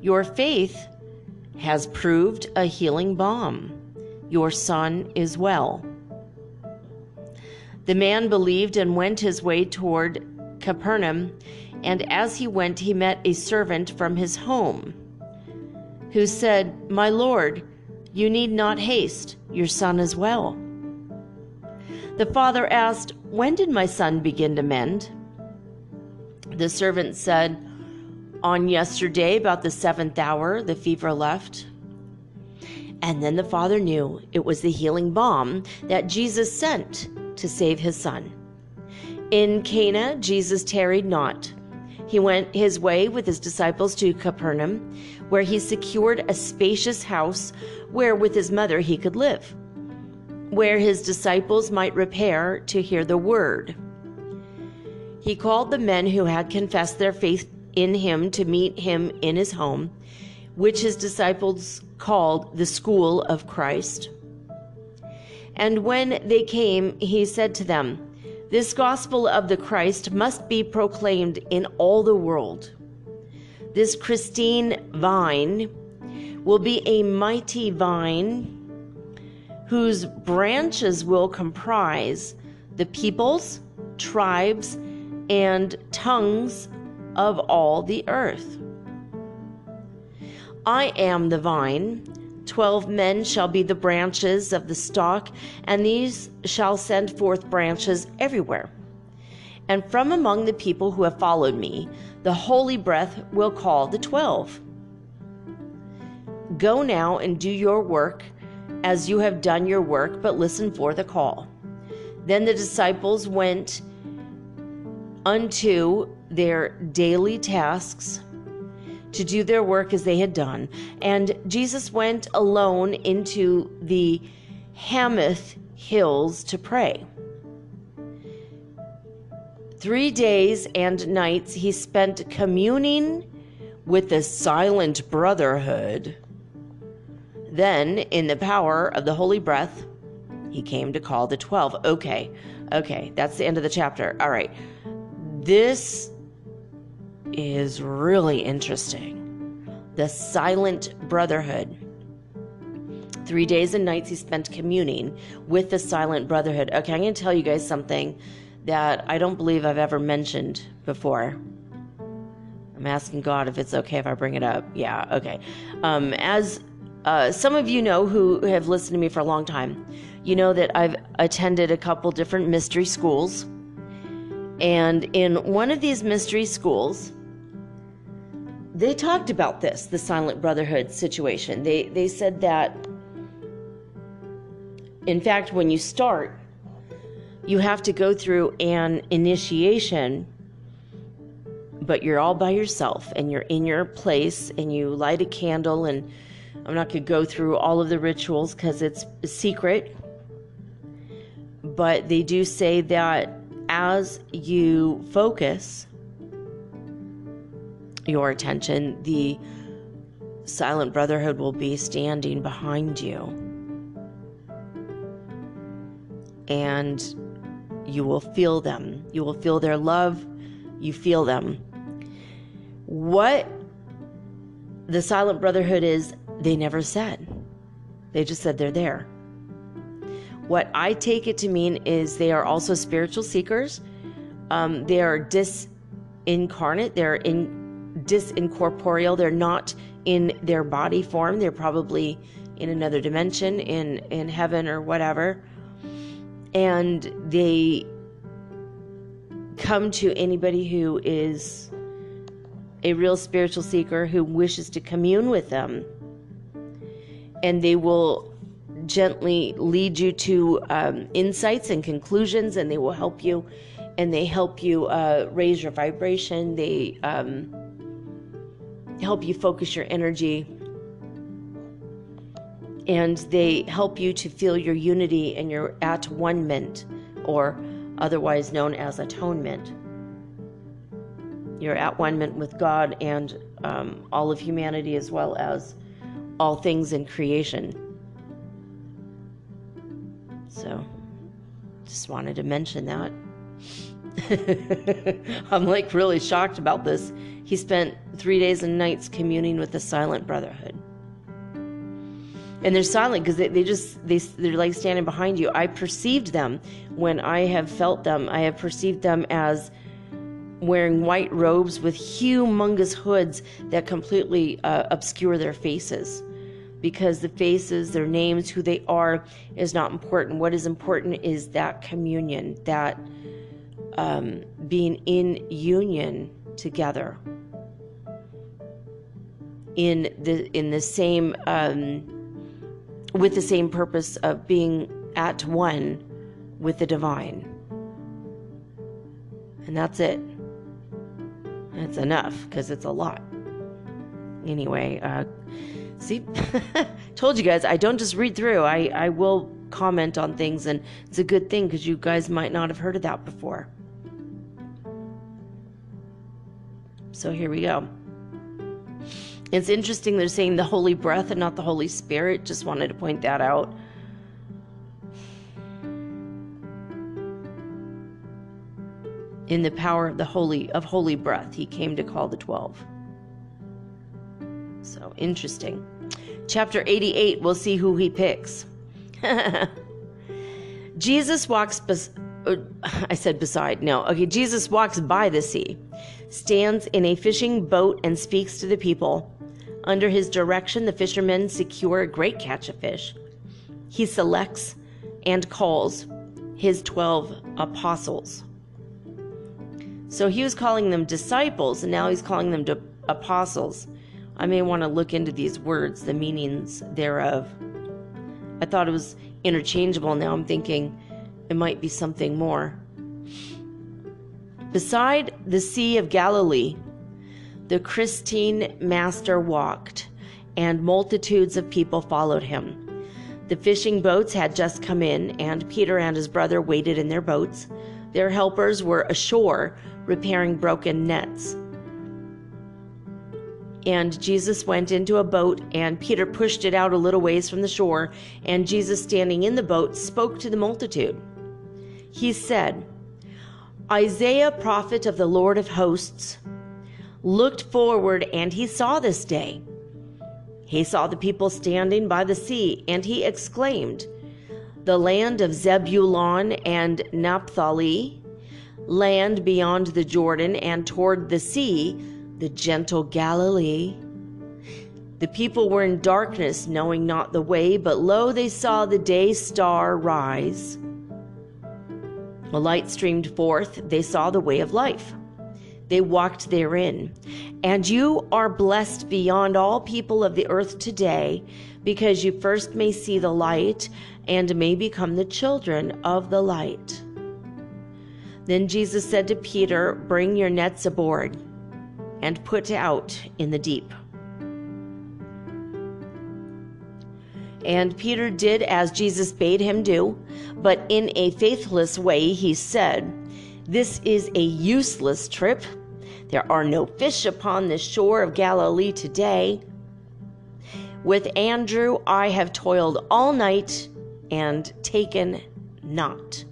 Your faith has proved a healing balm. Your son is well. The man believed and went his way toward Capernaum, and as he went, he met a servant from his home who said, My Lord, you need not haste, your son is well. The father asked, When did my son begin to mend? The servant said, On yesterday, about the seventh hour, the fever left. And then the father knew it was the healing balm that Jesus sent to save his son. In Cana, Jesus tarried not. He went his way with his disciples to Capernaum, where he secured a spacious house where with his mother he could live where his disciples might repair to hear the word. He called the men who had confessed their faith in him to meet him in his home, which his disciples called the school of Christ. And when they came, he said to them, This gospel of the Christ must be proclaimed in all the world. This Christine vine will be a mighty vine whose branches will comprise the peoples, tribes, and tongues of all the earth. I am the vine. Twelve men shall be the branches of the stock, and these shall send forth branches everywhere. And from among the people who have followed me, the holy breath will call the twelve. Go now and do your work as you have done your work, but listen for the call. Then the disciples went unto their daily tasks to do their work as they had done. And Jesus went alone into the Hamath hills to pray. Three days and nights he spent communing with the silent brotherhood then, in the power of the holy breath, he came to call the 12. Okay, okay, that's the end of the chapter. All right. This is really interesting. The silent brotherhood. Three days and nights he spent communing with the silent brotherhood. Okay, I'm going to tell you guys something that I don't believe I've ever mentioned before. I'm asking God if it's okay if I bring it up. Yeah, okay. Um, as uh, some of you know who have listened to me for a long time, you know that I've attended a couple different mystery schools. And in one of these mystery schools, they talked about this, the Silent Brotherhood situation. They, they said that, in fact, when you start, you have to go through an initiation, but you're all by yourself and you're in your place and you light a candle and I'm not going to go through all of the rituals because it's a secret. But they do say that as you focus your attention, the silent brotherhood will be standing behind you. And you will feel them. You will feel their love. You feel them. What the silent brotherhood is they never said. They just said they're there. What I take it to mean is they are also spiritual seekers. Um, they are disincarnate. They're in disincorporeal. They're not in their body form. They're probably in another dimension, in in heaven or whatever. And they come to anybody who is a real spiritual seeker who wishes to commune with them. And they will gently lead you to um, insights and conclusions, and they will help you. And they help you uh, raise your vibration. They um, help you focus your energy. And they help you to feel your unity and your at one ment, or otherwise known as atonement. You're at one ment with God and um, all of humanity as well as all things in creation. So, just wanted to mention that. *laughs* I'm like really shocked about this. He spent three days and nights communing with the silent brotherhood. And they're silent because they, they just they, they're like standing behind you. I perceived them when I have felt them. I have perceived them as wearing white robes with humongous hoods that completely uh, obscure their faces because the faces, their names, who they are is not important. What is important is that communion, that um, being in union together. In the in the same um, with the same purpose of being at one with the divine. And that's it. That's enough because it's a lot. Anyway uh, see *laughs* told you guys i don't just read through. I i will comment on things and it's a good thing because you guys might not have heard of that before. So here we go. It's interesting they're saying the holy breath and not the holy spirit. Just wanted to point that out. In the power of the holy of holy breath he came to call the 12 so interesting. Chapter 88 we'll see who he picks. *laughs* Jesus walks bes- uh, *laughs* i said beside no okay jesus walks by the sea stands in a fishing boat and speaks to the people. Under his direction the fishermen secure a great catch of fish. He selects and calls his 12 apostles. So he was calling them disciples, and now he's calling them apostles. I may want to look into these words, the meanings thereof. I thought it was interchangeable. Now I'm thinking it might be something more. Beside the Sea of Galilee, the Christine Master walked, and multitudes of people followed him. The fishing boats had just come in, and Peter and his brother waited in their boats. Their helpers were ashore repairing broken nets. And Jesus went into a boat, and Peter pushed it out a little ways from the shore. And Jesus, standing in the boat, spoke to the multitude. He said, Isaiah, prophet of the Lord of hosts, looked forward and he saw this day. He saw the people standing by the sea, and he exclaimed, The land of Zebulun and Naphtali, land beyond the Jordan and toward the sea, the gentle Galilee. The people were in darkness, knowing not the way, but lo, they saw the day star rise. A light streamed forth, they saw the way of life. They walked therein. And you are blessed beyond all people of the earth today, because you first may see the light and may become the children of the light. Then Jesus said to Peter, Bring your nets aboard and put out in the deep. And Peter did as Jesus bade him do, but in a faithless way he said, This is a useless trip. There are no fish upon the shore of Galilee today. With Andrew I have toiled all night and taken naught.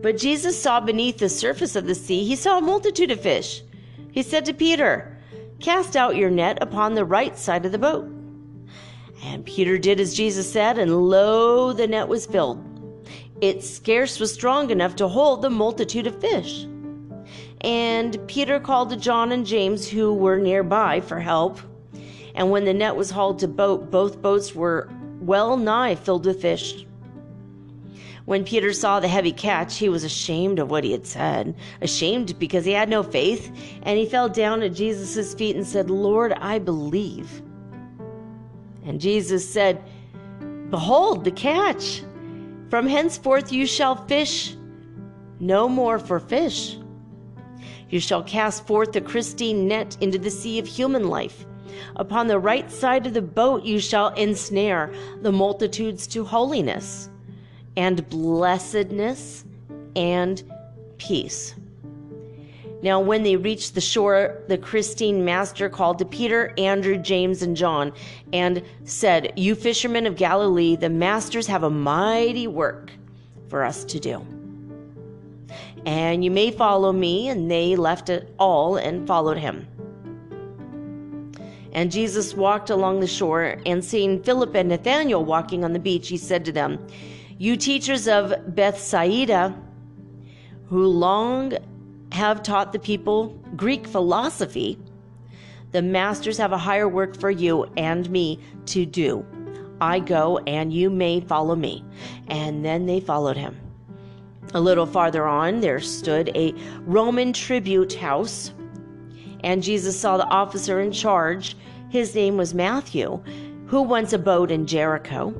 But Jesus saw beneath the surface of the sea, he saw a multitude of fish. He said to Peter, Cast out your net upon the right side of the boat, And Peter did as Jesus said, and lo, the net was filled. It scarce was strong enough to hold the multitude of fish. And Peter called to John and James, who were nearby, for help. And when the net was hauled to boat, both boats were well nigh filled with fish. When Peter saw the heavy catch, he was ashamed of what he had said, ashamed because he had no faith, and he fell down at Jesus' feet and said, Lord, I believe. And Jesus said, Behold the catch. From henceforth you shall fish no more for fish. You shall cast forth the Christine net into the sea of human life. Upon the right side of the boat you shall ensnare the multitudes to holiness and blessedness and peace. Now, when they reached the shore, the Christine master called to Peter, Andrew, James, and John and said, You fishermen of Galilee, the masters have a mighty work for us to do. And you may follow me. And they left it all and followed him. And Jesus walked along the shore, and seeing Philip and Nathanael walking on the beach, he said to them, You teachers of Bethsaida, who long have taught the people Greek philosophy, the masters have a higher work for you and me to do. I go, and you may follow me. And then they followed him. A little farther on, there stood a Roman tribute house, and Jesus saw the officer in charge. His name was Matthew, who once abode in Jericho.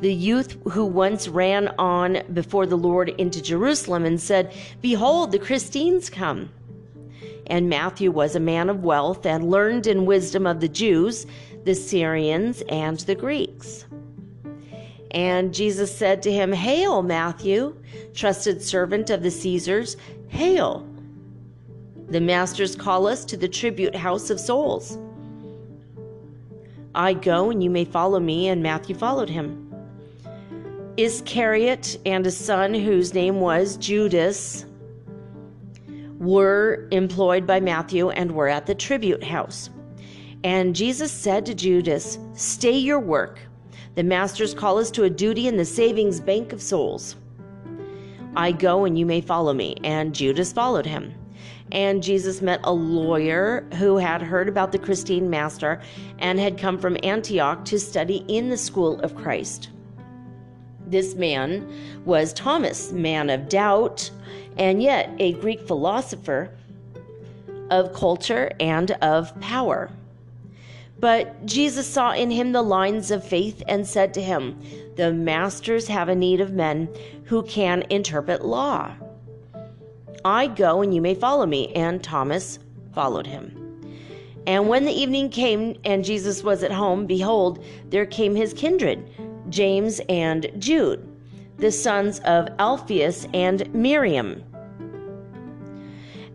The youth who once ran on before the Lord into Jerusalem and said, Behold, the Christines come. And Matthew was a man of wealth and learned in wisdom of the Jews, the Syrians, and the Greeks. And Jesus said to him, Hail, Matthew, trusted servant of the Caesars, hail. The masters call us to the tribute house of souls. I go, and you may follow me. And Matthew followed him. Iscariot and a son whose name was Judas were employed by Matthew and were at the tribute house. And Jesus said to Judas, Stay your work. The masters call us to a duty in the savings bank of souls. I go and you may follow me. And Judas followed him. And Jesus met a lawyer who had heard about the Christine master and had come from Antioch to study in the school of Christ. This man was Thomas, man of doubt, and yet a Greek philosopher of culture and of power. But Jesus saw in him the lines of faith and said to him, The masters have a need of men who can interpret law. I go and you may follow me. And Thomas followed him. And when the evening came and Jesus was at home, behold, there came his kindred, James and Jude, the sons of Alphaeus and Miriam.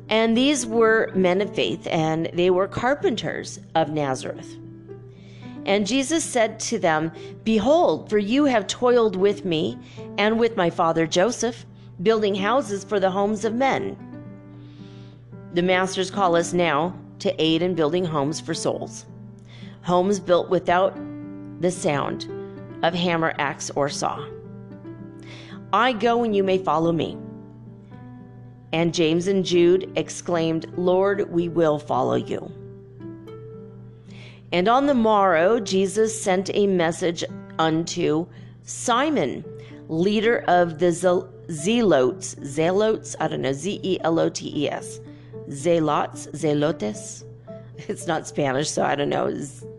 And these were men of faith, and they were carpenters of Nazareth. And Jesus said to them, Behold, for you have toiled with me and with my father Joseph, building houses for the homes of men. The masters call us now to aid in building homes for souls, homes built without the sound of hammer, axe, or saw. I go and you may follow me. And James and Jude exclaimed, Lord, we will follow you. And on the morrow, Jesus sent a message unto Simon, leader of the Zelotes. Zelotes, I don't know, Z E L O T E S. Zelots, Zelotes. *laughs* It's not Spanish, so I don't know.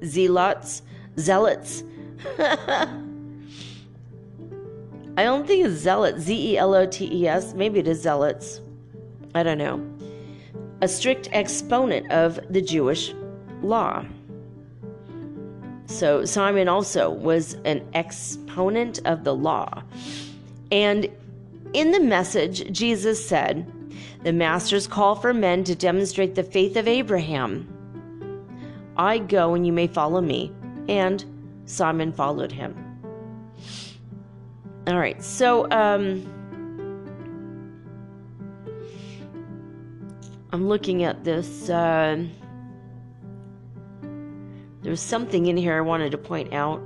Zelots, Zealots. I don't think it's zealot, Z E L O T E S. Maybe it is zealots. I don't know, a strict exponent of the Jewish law. So Simon also was an exponent of the law. And in the message, Jesus said, The masters call for men to demonstrate the faith of Abraham. I go and you may follow me. And Simon followed him. All right, so um, I'm looking at this. Uh, there's something in here I wanted to point out.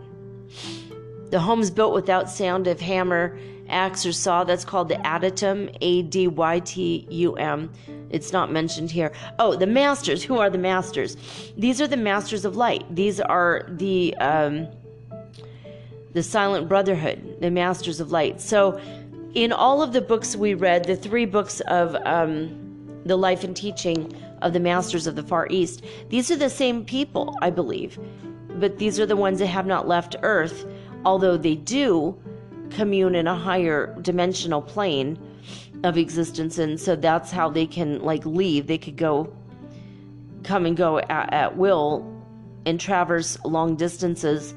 The homes built without sound of hammer, axe, or saw, that's called the adytum, A D Y T U M. It's not mentioned here. Oh, the masters. Who are the masters? These are the masters of light. These are the um, the silent brotherhood, the masters of light. So, in all of the books we read, the three books of um, the life and teaching of the masters of the Far East, these are the same people, I believe, but these are the ones that have not left Earth, although they do commune in a higher dimensional plane of existence and so that's how they can like leave. They could go come and go at, at will and traverse long distances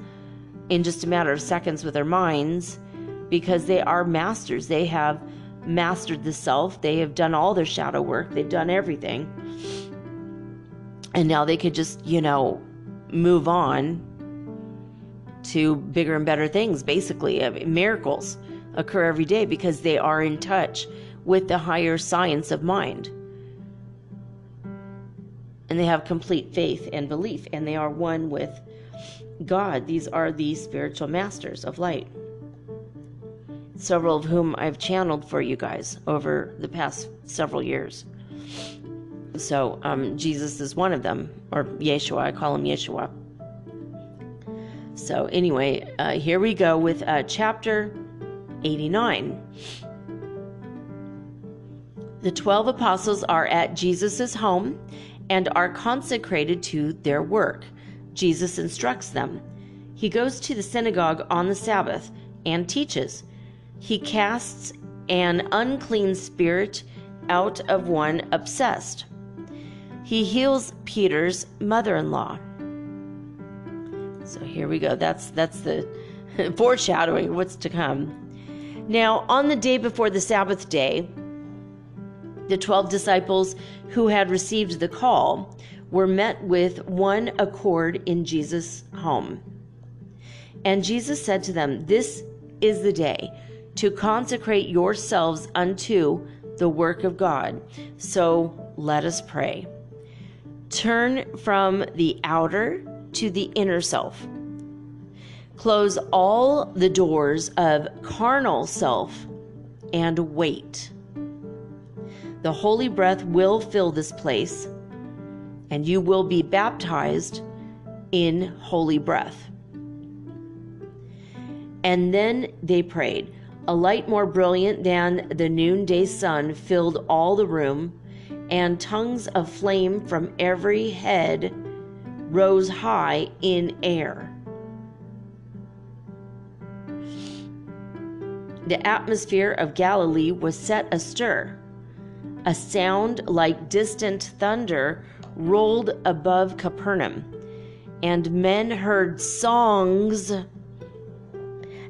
in just a matter of seconds with their minds because they are masters. They have mastered the self. They have done all their shadow work. They've done everything. And now they could just you know move on to bigger and better things basically miracles occur every day because they are in touch with the higher science of mind. And they have complete faith and belief, and they are one with God. These are the spiritual masters of light. Several of whom I've channeled for you guys over the past several years. So, um, Jesus is one of them, or Yeshua, I call him Yeshua. So, anyway, uh, here we go with uh, chapter 89. The 12 apostles are at Jesus' home and are consecrated to their work. Jesus instructs them. He goes to the synagogue on the Sabbath and teaches. He casts an unclean spirit out of one obsessed. He heals Peter's mother-in-law. So here we go. That's that's the *laughs* foreshadowing of what's to come. Now, on the day before the Sabbath day, the 12 disciples who had received the call were met with one accord in Jesus' home. And Jesus said to them, This is the day to consecrate yourselves unto the work of God. So let us pray. Turn from the outer to the inner self. Close all the doors of carnal self and wait the holy breath will fill this place, and you will be baptized in holy breath. And then they prayed. A light more brilliant than the noonday sun filled all the room, and tongues of flame from every head rose high in air. The atmosphere of Galilee was set astir a sound like distant thunder rolled above Capernaum, and men heard songs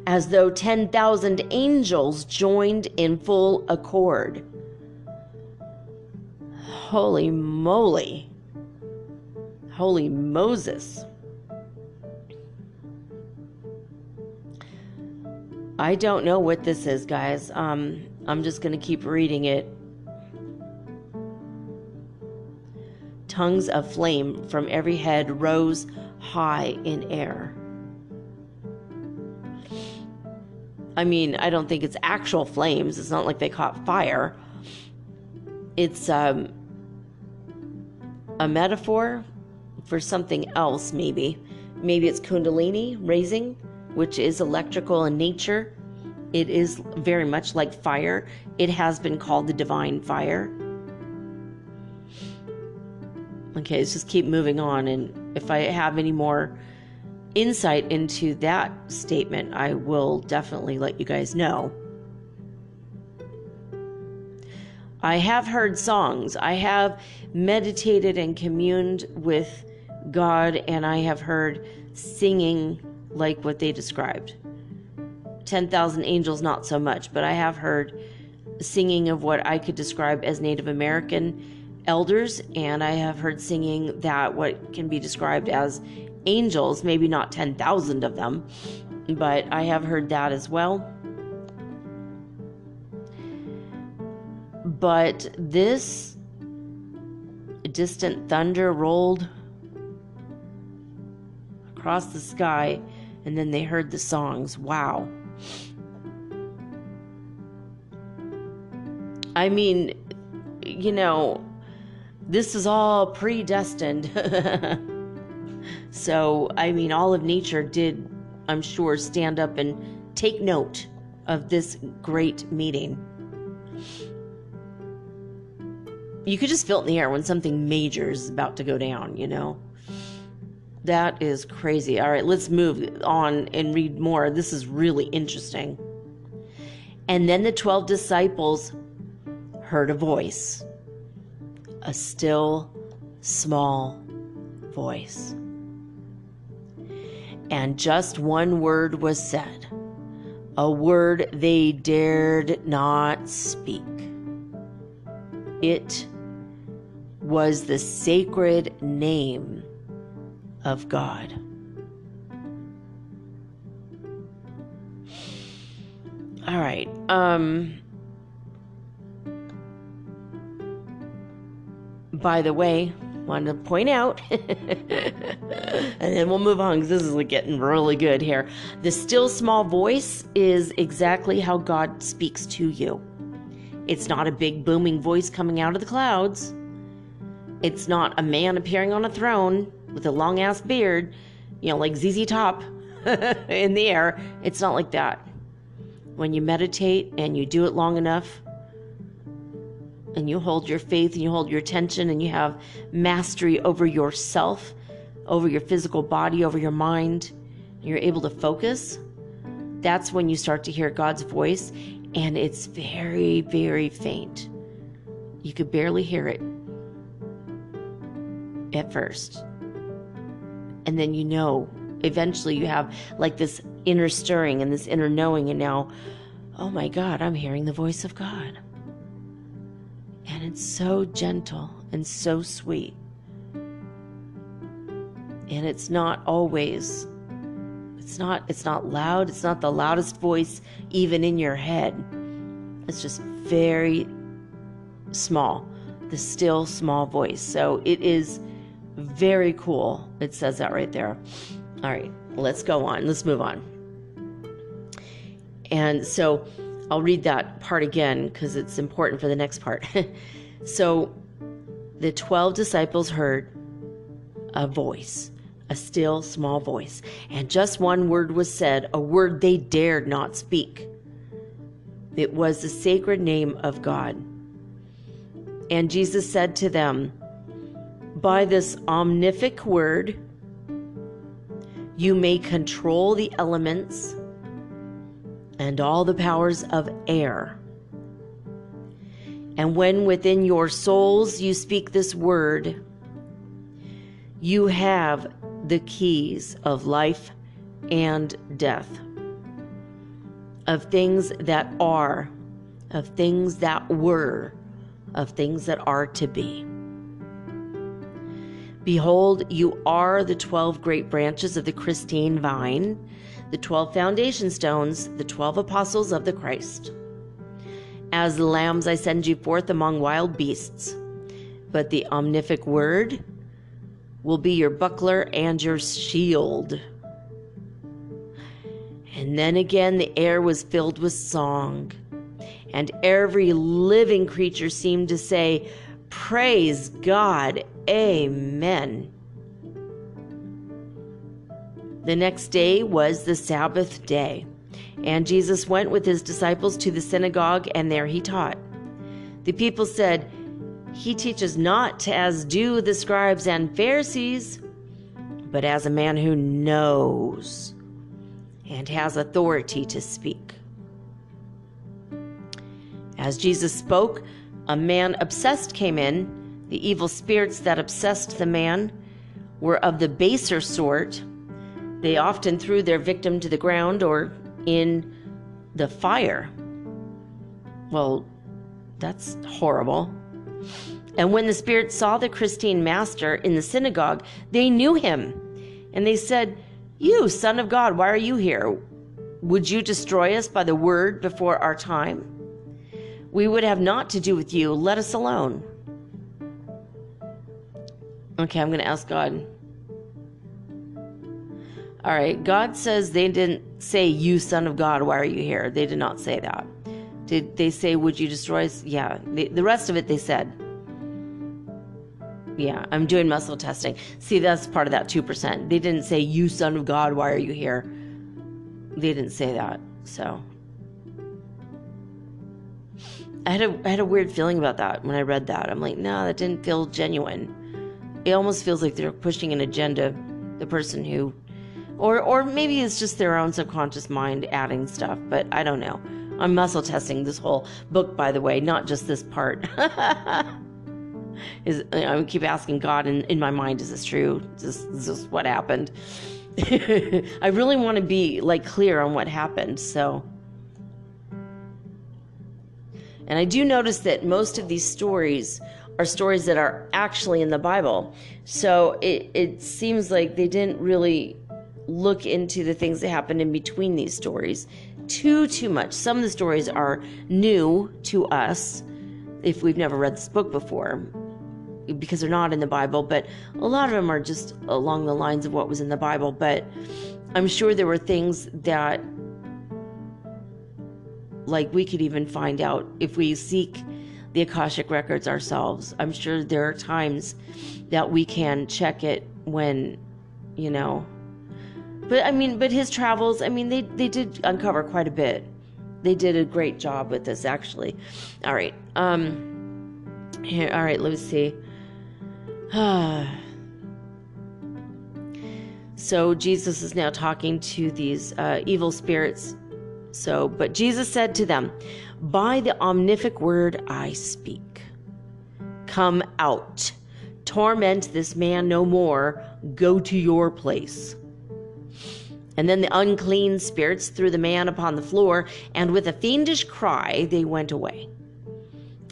as though 10,000 angels joined in full accord. Holy moly! Holy Moses! I don't know what this is, guys. Um, I'm just going to keep reading it tongues of flame from every head rose high in air. I mean, I don't think it's actual flames. It's not like they caught fire. It's um, a metaphor for something else, maybe. Maybe it's Kundalini raising, which is electrical in nature. It is very much like fire. It has been called the divine fire. Okay, let's just keep moving on. And if I have any more insight into that statement, I will definitely let you guys know. I have heard songs. I have meditated and communed with God, and I have heard singing like what they described. 10,000 angels, not so much, but I have heard singing of what I could describe as Native American elders, and I have heard singing that what can be described as angels, maybe not 10,000 of them, but I have heard that as well. But this distant thunder rolled across the sky And then they heard the songs. Wow. I mean, you know, this is all predestined. *laughs* so, I mean, all of nature did, I'm sure, stand up and take note of this great meeting. You could just feel it in the air when something major is about to go down, you know? That is crazy. All right, let's move on and read more. This is really interesting. And then the 12 disciples heard a voice, a still, small voice. And just one word was said, a word they dared not speak. It was the sacred name of God. All right. Um by the way, wanted to point out, *laughs* and then we'll move on because this is like getting really good here. The still small voice is exactly how God speaks to you. It's not a big booming voice coming out of the clouds. It's not a man appearing on a throne with a long ass beard, you know, like ZZ Top *laughs* in the air. It's not like that. When you meditate and you do it long enough, and you hold your faith and you hold your attention and you have mastery over yourself, over your physical body, over your mind, you're able to focus, that's when you start to hear God's voice and it's very, very faint. You could barely hear it at first. And then you know, eventually you have like this inner stirring and this inner knowing, and now, oh my God, I'm hearing the voice of God. And it's so gentle and so sweet. And it's not always it's not it's not loud, it's not the loudest voice even in your head. It's just very small. The still small voice. So it is very cool. It says that right there. All right, let's go on. Let's move on. And so I'll read that part again because it's important for the next part. *laughs* so the 12 disciples heard a voice, a still small voice, and just one word was said, a word they dared not speak. It was the sacred name of God. And Jesus said to them, By this omnific word, you may control the elements and all the powers of air. And when within your souls you speak this word, you have the keys of life and death, of things that are, of things that were, of things that are to be. Behold, you are the twelve great branches of the Christine vine the 12 foundation stones, the 12 apostles of the Christ. As lambs I send you forth among wild beasts, but the omnific word will be your buckler and your shield. And then again the air was filled with song, and every living creature seemed to say, Praise God, Amen. The next day was the Sabbath day, and Jesus went with his disciples to the synagogue, and there he taught. The people said, He teaches not as do the scribes and Pharisees, but as a man who knows and has authority to speak. As Jesus spoke, a man obsessed came in. The evil spirits that obsessed the man were of the baser sort they often threw their victim to the ground or in the fire. Well, that's horrible. And when the spirits saw the Christine master in the synagogue, they knew him. And they said, You, Son of God, why are you here? Would you destroy us by the word before our time? We would have naught to do with you. Let us alone. Okay, I'm going to ask God All right, God says they didn't say, You son of God, why are you here? They did not say that. Did they say, Would you destroy us? Yeah. The, the rest of it they said. Yeah, I'm doing muscle testing. See, that's part of that 2%. They didn't say, You son of God, why are you here? They didn't say that. So. I had a I had a weird feeling about that when I read that. I'm like, no, that didn't feel genuine. It almost feels like they're pushing an agenda. The person who, or or maybe it's just their own subconscious mind adding stuff. But I don't know. I'm muscle testing this whole book, by the way, not just this part. *laughs* is I keep asking God in, in my mind, is this true? Is this, is this what happened? *laughs* I really want to be like clear on what happened. So. And I do notice that most of these stories are stories that are actually in the Bible. So it, it seems like they didn't really look into the things that happened in between these stories too too much. Some of the stories are new to us if we've never read this book before because they're not in the Bible, but a lot of them are just along the lines of what was in the Bible, but I'm sure there were things that like we could even find out if we seek the Akashic records ourselves. I'm sure there are times that we can check it when, you know. But I mean, but his travels, I mean, they they did uncover quite a bit. They did a great job with this actually. All right. Um here, all right, let's see. *sighs* so Jesus is now talking to these uh, evil spirits so, but Jesus said to them, By the omnific word I speak, come out, torment this man no more, go to your place. And then the unclean spirits threw the man upon the floor, and with a fiendish cry they went away.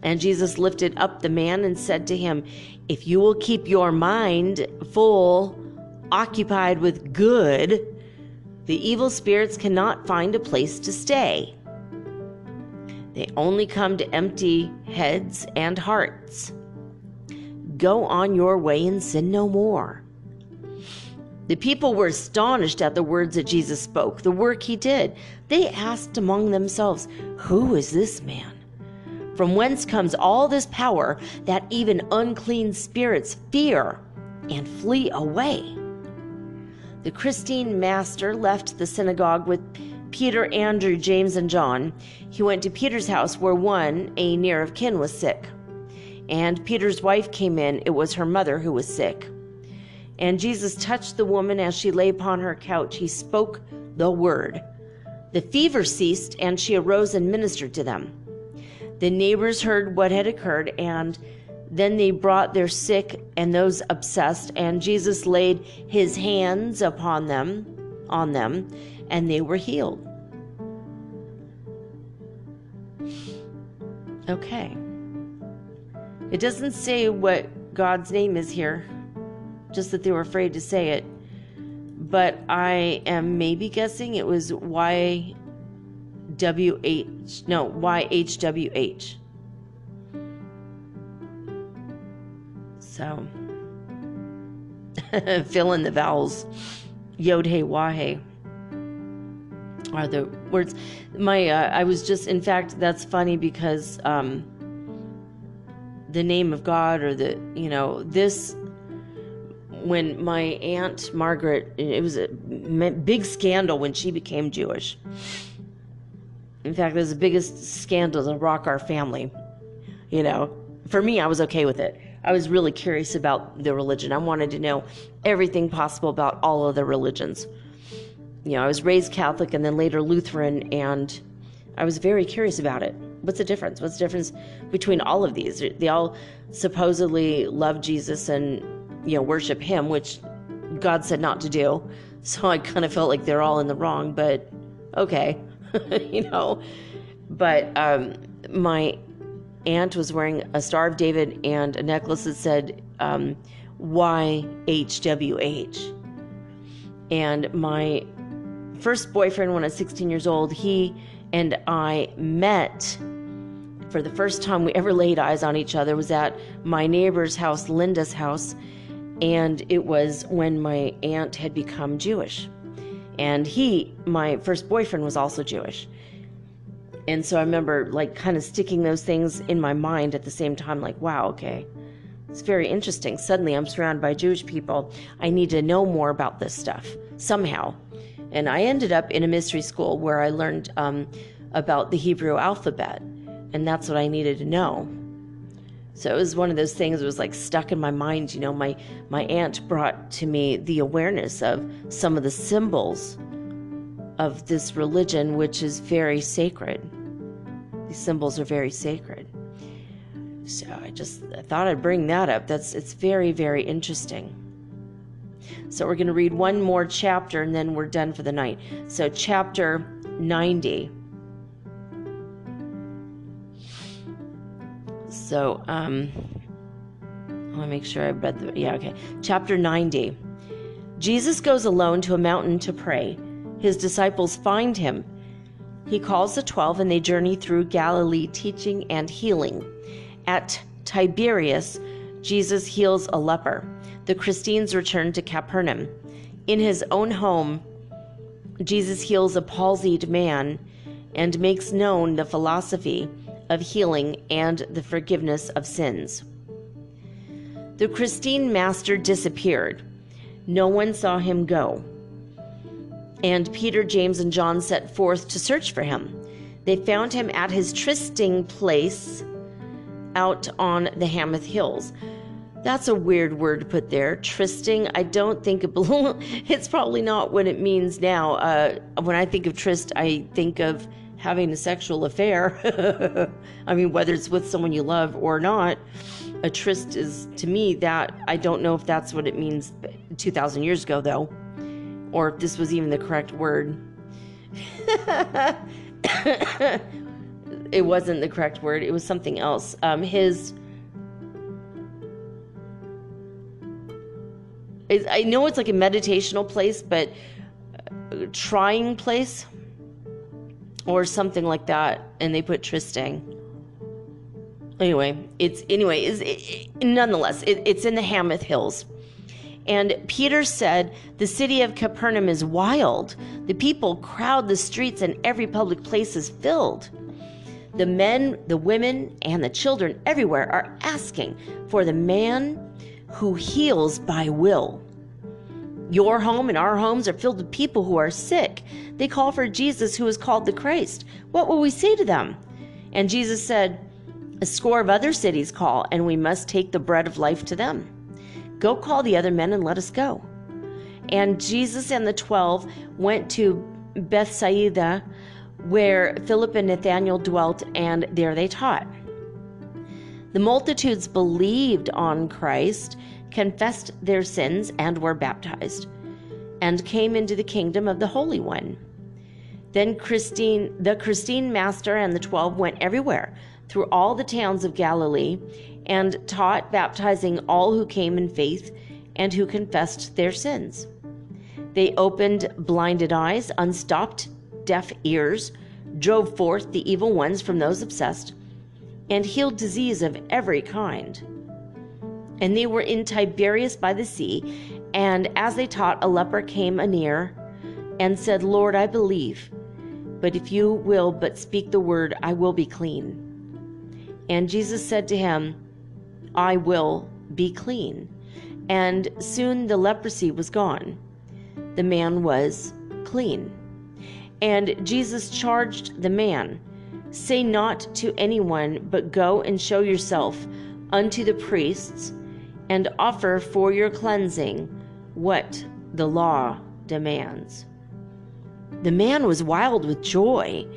And Jesus lifted up the man and said to him, If you will keep your mind full, occupied with good, the evil spirits cannot find a place to stay. They only come to empty heads and hearts. Go on your way and sin no more. The people were astonished at the words that Jesus spoke, the work he did. They asked among themselves, Who is this man? From whence comes all this power that even unclean spirits fear and flee away? The Christine master left the synagogue with Peter, Andrew, James, and John. He went to Peter's house where one, a near of kin, was sick. And Peter's wife came in. It was her mother who was sick. And Jesus touched the woman as she lay upon her couch. He spoke the word. The fever ceased, and she arose and ministered to them. The neighbors heard what had occurred, and then they brought their sick and those obsessed, and Jesus laid his hands upon them, on them, and they were healed. Okay. It doesn't say what God's name is here, just that they were afraid to say it. But I am maybe guessing it was YWH, no, YHWH. So *laughs* fill in the vowels. Yod hey wahe are the words. My uh, I was just in fact that's funny because um, the name of God or the you know this when my aunt Margaret it was a big scandal when she became Jewish. In fact, it was the biggest scandal to rock our family. You know, for me, I was okay with it. I was really curious about the religion. I wanted to know everything possible about all of the religions. You know, I was raised Catholic and then later Lutheran, and I was very curious about it. What's the difference? What's the difference between all of these? They all supposedly love Jesus and, you know, worship Him, which God said not to do. *laughs* So I kind of felt like they're all in the wrong, but okay, *laughs* you know. But um, my aunt was wearing a Star of David and a necklace that said um, YHWH. And my first boyfriend, when I was 16 years old, he and I met for the first time we ever laid eyes on each other was at my neighbor's house, Linda's house, and it was when my aunt had become Jewish. And he, my first boyfriend, was also Jewish. And so I remember like kind of sticking those things in my mind at the same time, like, wow, okay. It's very interesting. Suddenly I'm surrounded by Jewish people. I need to know more about this stuff somehow. And I ended up in a mystery school where I learned um, about the Hebrew alphabet. And that's what I needed to know. So it was one of those things that was like stuck in my mind. You know, my, my aunt brought to me the awareness of some of the symbols of this religion, which is very sacred. These symbols are very sacred. So I just I thought I'd bring that up. That's it's very very interesting. So we're going to read one more chapter and then we're done for the night. So chapter 90. So um let me make sure I read the yeah, okay. Chapter 90. Jesus goes alone to a mountain to pray. His disciples find him. He calls the 12 and they journey through Galilee teaching and healing. At Tiberias, Jesus heals a leper. The Christines return to Capernaum. In his own home, Jesus heals a palsied man and makes known the philosophy of healing and the forgiveness of sins. The Christine master disappeared. No one saw him go. And Peter, James, and John set forth to search for him. They found him at his trysting place out on the Hamath Hills. That's a weird word to put there. Trysting, I don't think it. *laughs* It's probably not what it means now. Uh, when I think of tryst, I think of having a sexual affair. *laughs* I mean, whether it's with someone you love or not, a tryst is to me that I don't know if that's what it means 2,000 years ago, though, or if this was even the correct word. *coughs* it wasn't the correct word, it was something else. Um, his. I know it's like a meditational place, but trying place or something like that, and they put trysting. Anyway, it's anyway is it, nonetheless it, it's in the Hamath Hills. And Peter said, The city of Capernaum is wild. The people crowd the streets, and every public place is filled. The men, the women, and the children everywhere are asking for the man who heals by will. Your home and our homes are filled with people who are sick. They call for Jesus, who is called the Christ. What will we say to them? And Jesus said, A score of other cities call, and we must take the bread of life to them. Go call the other men and let us go. And Jesus and the twelve went to Bethsaida where Philip and Nathanael dwelt, and there they taught. The multitudes believed on Christ, confessed their sins, and were baptized, and came into the kingdom of the Holy One. Then Christine, the Christine master and the twelve went everywhere through all the towns of Galilee and taught, baptizing all who came in faith and who confessed their sins. They opened blinded eyes, unstopped deaf ears, drove forth the evil ones from those obsessed, and healed disease of every kind. And they were in Tiberias by the sea, and as they taught, a leper came anear and said, Lord, I believe, but if you will but speak the word, I will be clean. And Jesus said to him, I will be clean. And soon the leprosy was gone. The man was clean. And Jesus charged the man, Say not to anyone, but go and show yourself unto the priests, and offer for your cleansing what the law demands. The man was wild with joy,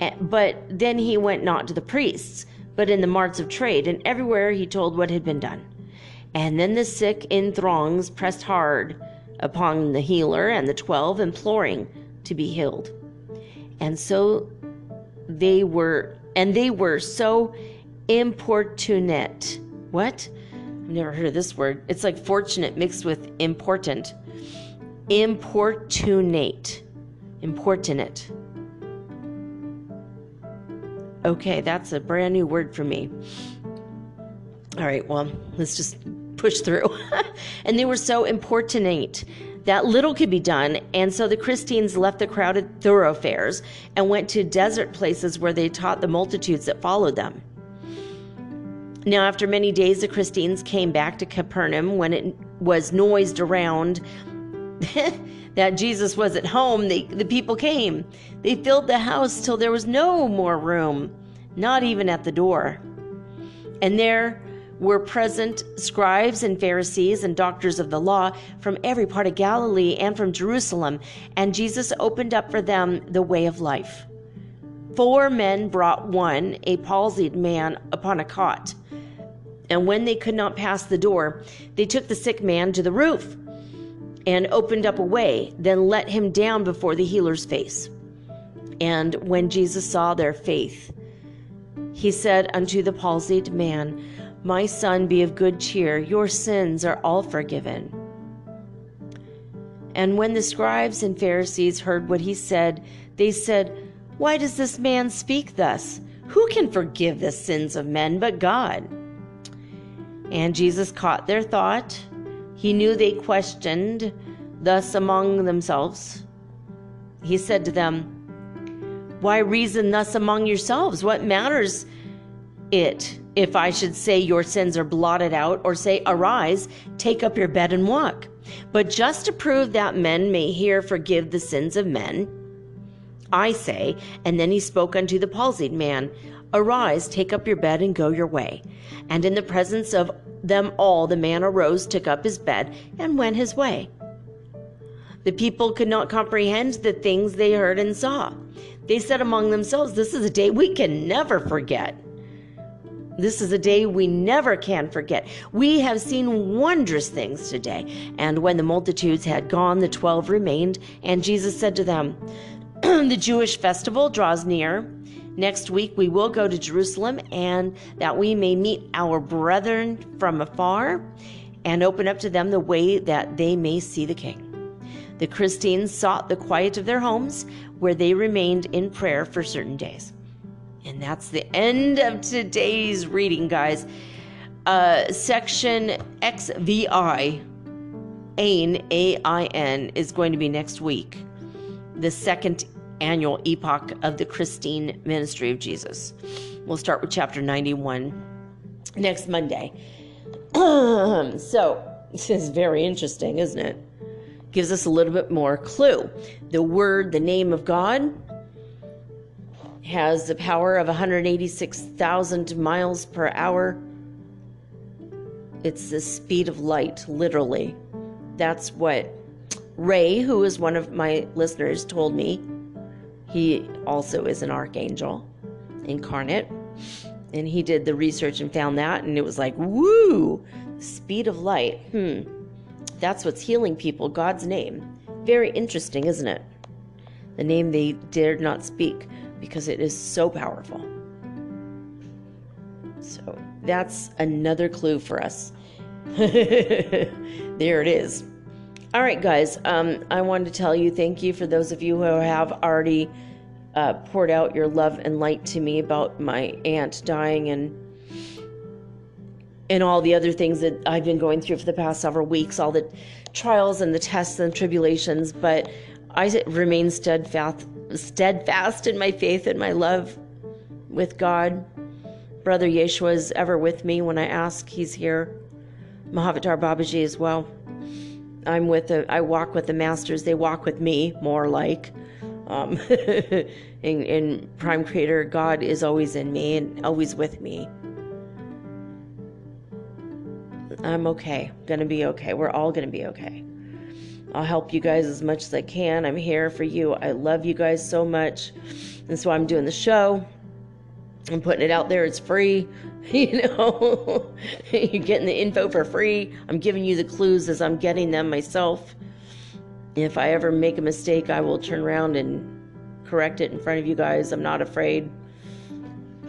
eh, but then he went not to the priests, but in the marts of trade, and everywhere he told what had been done. And then the sick in throngs pressed hard upon the healer and the twelve, imploring to be healed. And so they were, and they were so importunate. What? I've never heard of this word. It's like fortunate mixed with important. Importunate. Importunate. Okay, that's a brand new word for me. All right, well, let's just push through. *laughs* and they were so importunate that little could be done, and so the Christines left the crowded thoroughfares and went to desert places where they taught the multitudes that followed them. Now, after many days, the Christines came back to Capernaum when it was noised around *laughs* that Jesus was at home. They, the people came. They filled the house till there was no more room, not even at the door. And there were present scribes and Pharisees and doctors of the law from every part of Galilee and from Jerusalem, and Jesus opened up for them the way of life. Four men brought one, a palsied man, upon a cot. And when they could not pass the door, they took the sick man to the roof and opened up a way, then let him down before the healer's face. And when Jesus saw their faith, he said unto the palsied man, My son, be of good cheer, your sins are all forgiven. And when the scribes and Pharisees heard what he said, they said, Why does this man speak thus? Who can forgive the sins of men but God? And Jesus caught their thought. He knew they questioned thus among themselves. He said to them, Why reason thus among yourselves? What matters it if I should say your sins are blotted out, or say, Arise, take up your bed and walk? But just to prove that men may here forgive the sins of men, I say, and then he spoke unto the palsied man, Arise, take up your bed, and go your way. And in the presence of them all, the man arose, took up his bed, and went his way. The people could not comprehend the things they heard and saw. They said among themselves, This is a day we can never forget. This is a day we never can forget. We have seen wondrous things today. And when the multitudes had gone, the twelve remained, and Jesus said to them, *clears throat* The Jewish festival draws near Next week, we will go to Jerusalem and that we may meet our brethren from afar and open up to them the way that they may see the King. The Christines sought the quiet of their homes where they remained in prayer for certain days. And that's the end of today's reading, guys. Uh, section XVI, AIN, A-I-N, is going to be next week. The second annual epoch of the Christine ministry of Jesus. We'll start with chapter 91 next Monday. *clears throat* so, this is very interesting, isn't it? Gives us a little bit more clue. The word, the name of God, has the power of 186,000 miles per hour. It's the speed of light, literally. That's what Ray, who is one of my listeners, told me he also is an archangel incarnate. And he did the research and found that, and it was like, woo, speed of light. Hmm. That's what's healing people, God's name. Very interesting, isn't it? The name they dared not speak because it is so powerful. So that's another clue for us. *laughs* there it is. All right, guys. Um, I wanted to tell you thank you for those of you who have already uh, poured out your love and light to me about my aunt dying and and all the other things that I've been going through for the past several weeks, all the trials and the tests and tribulations. But I remain steadfast, steadfast in my faith and my love with God. Brother Yeshua is ever with me when I ask. He's here. Mahavatar Babaji as well. I'm with the, I walk with the masters. They walk with me, more like. Um, *laughs* and, and Prime Creator, God is always in me and always with me. I'm okay. Gonna be okay. We're all gonna be okay. I'll help you guys as much as I can. I'm here for you. I love you guys so much. That's why I'm doing the show. I'm putting it out there. It's free. *laughs* You know, you're getting the info for free. I'm giving you the clues as I'm getting them myself. If I ever make a mistake, I will turn around and correct it in front of you guys. I'm not afraid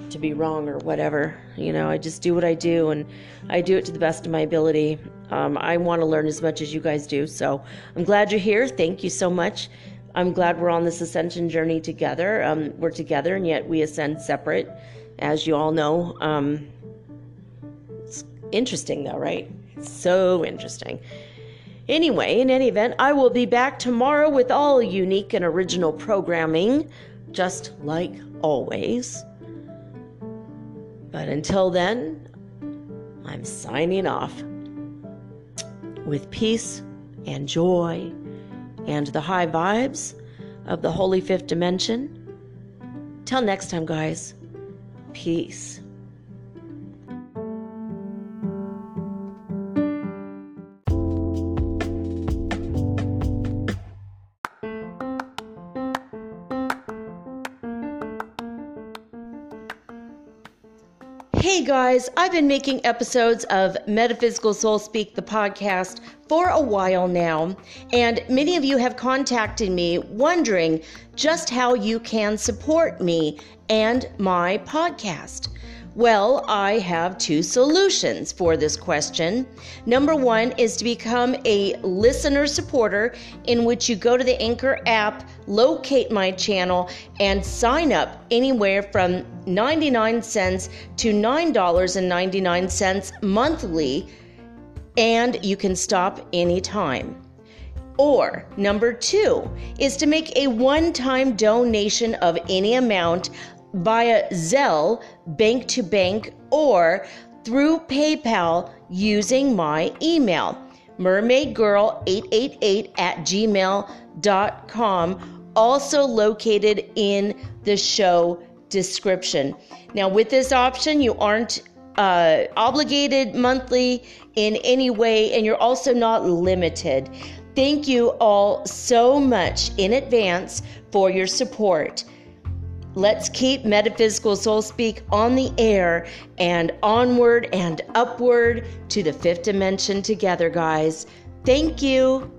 to be wrong or whatever. You know, I just do what I do and I do it to the best of my ability. Um, I want to learn as much as you guys do. So I'm glad you're here. Thank you so much. I'm glad we're on this ascension journey together. Um, we're together and yet we ascend separate as you all know. Um, it's interesting, though, right? So interesting. Anyway, in any event, I will be back tomorrow with all unique and original programming, just like always. But until then, I'm signing off with peace and joy and the high vibes of the Holy Fifth Dimension. Till next time, guys, peace. Hey guys, I've been making episodes of Metaphysical Soul Speak, the podcast, for a while now, and many of you have contacted me wondering just how you can support me and my podcast. Well, I have two solutions for this question. Number one is to become a listener supporter, in which you go to the Anchor app, locate my channel, and sign up anywhere from 99 cents to $9.99 monthly, and you can stop anytime. Or number two is to make a one time donation of any amount via Zelle, bank to bank, or through PayPal using my email, mermaidgirl888 at gmail.com, also located in the show description. Now, with this option, you aren't uh, obligated monthly in any way, and you're also not limited. Thank you all so much in advance for your support. Let's keep Metaphysical Soul Speak on the air and onward and upward to the fifth dimension together, guys. Thank you.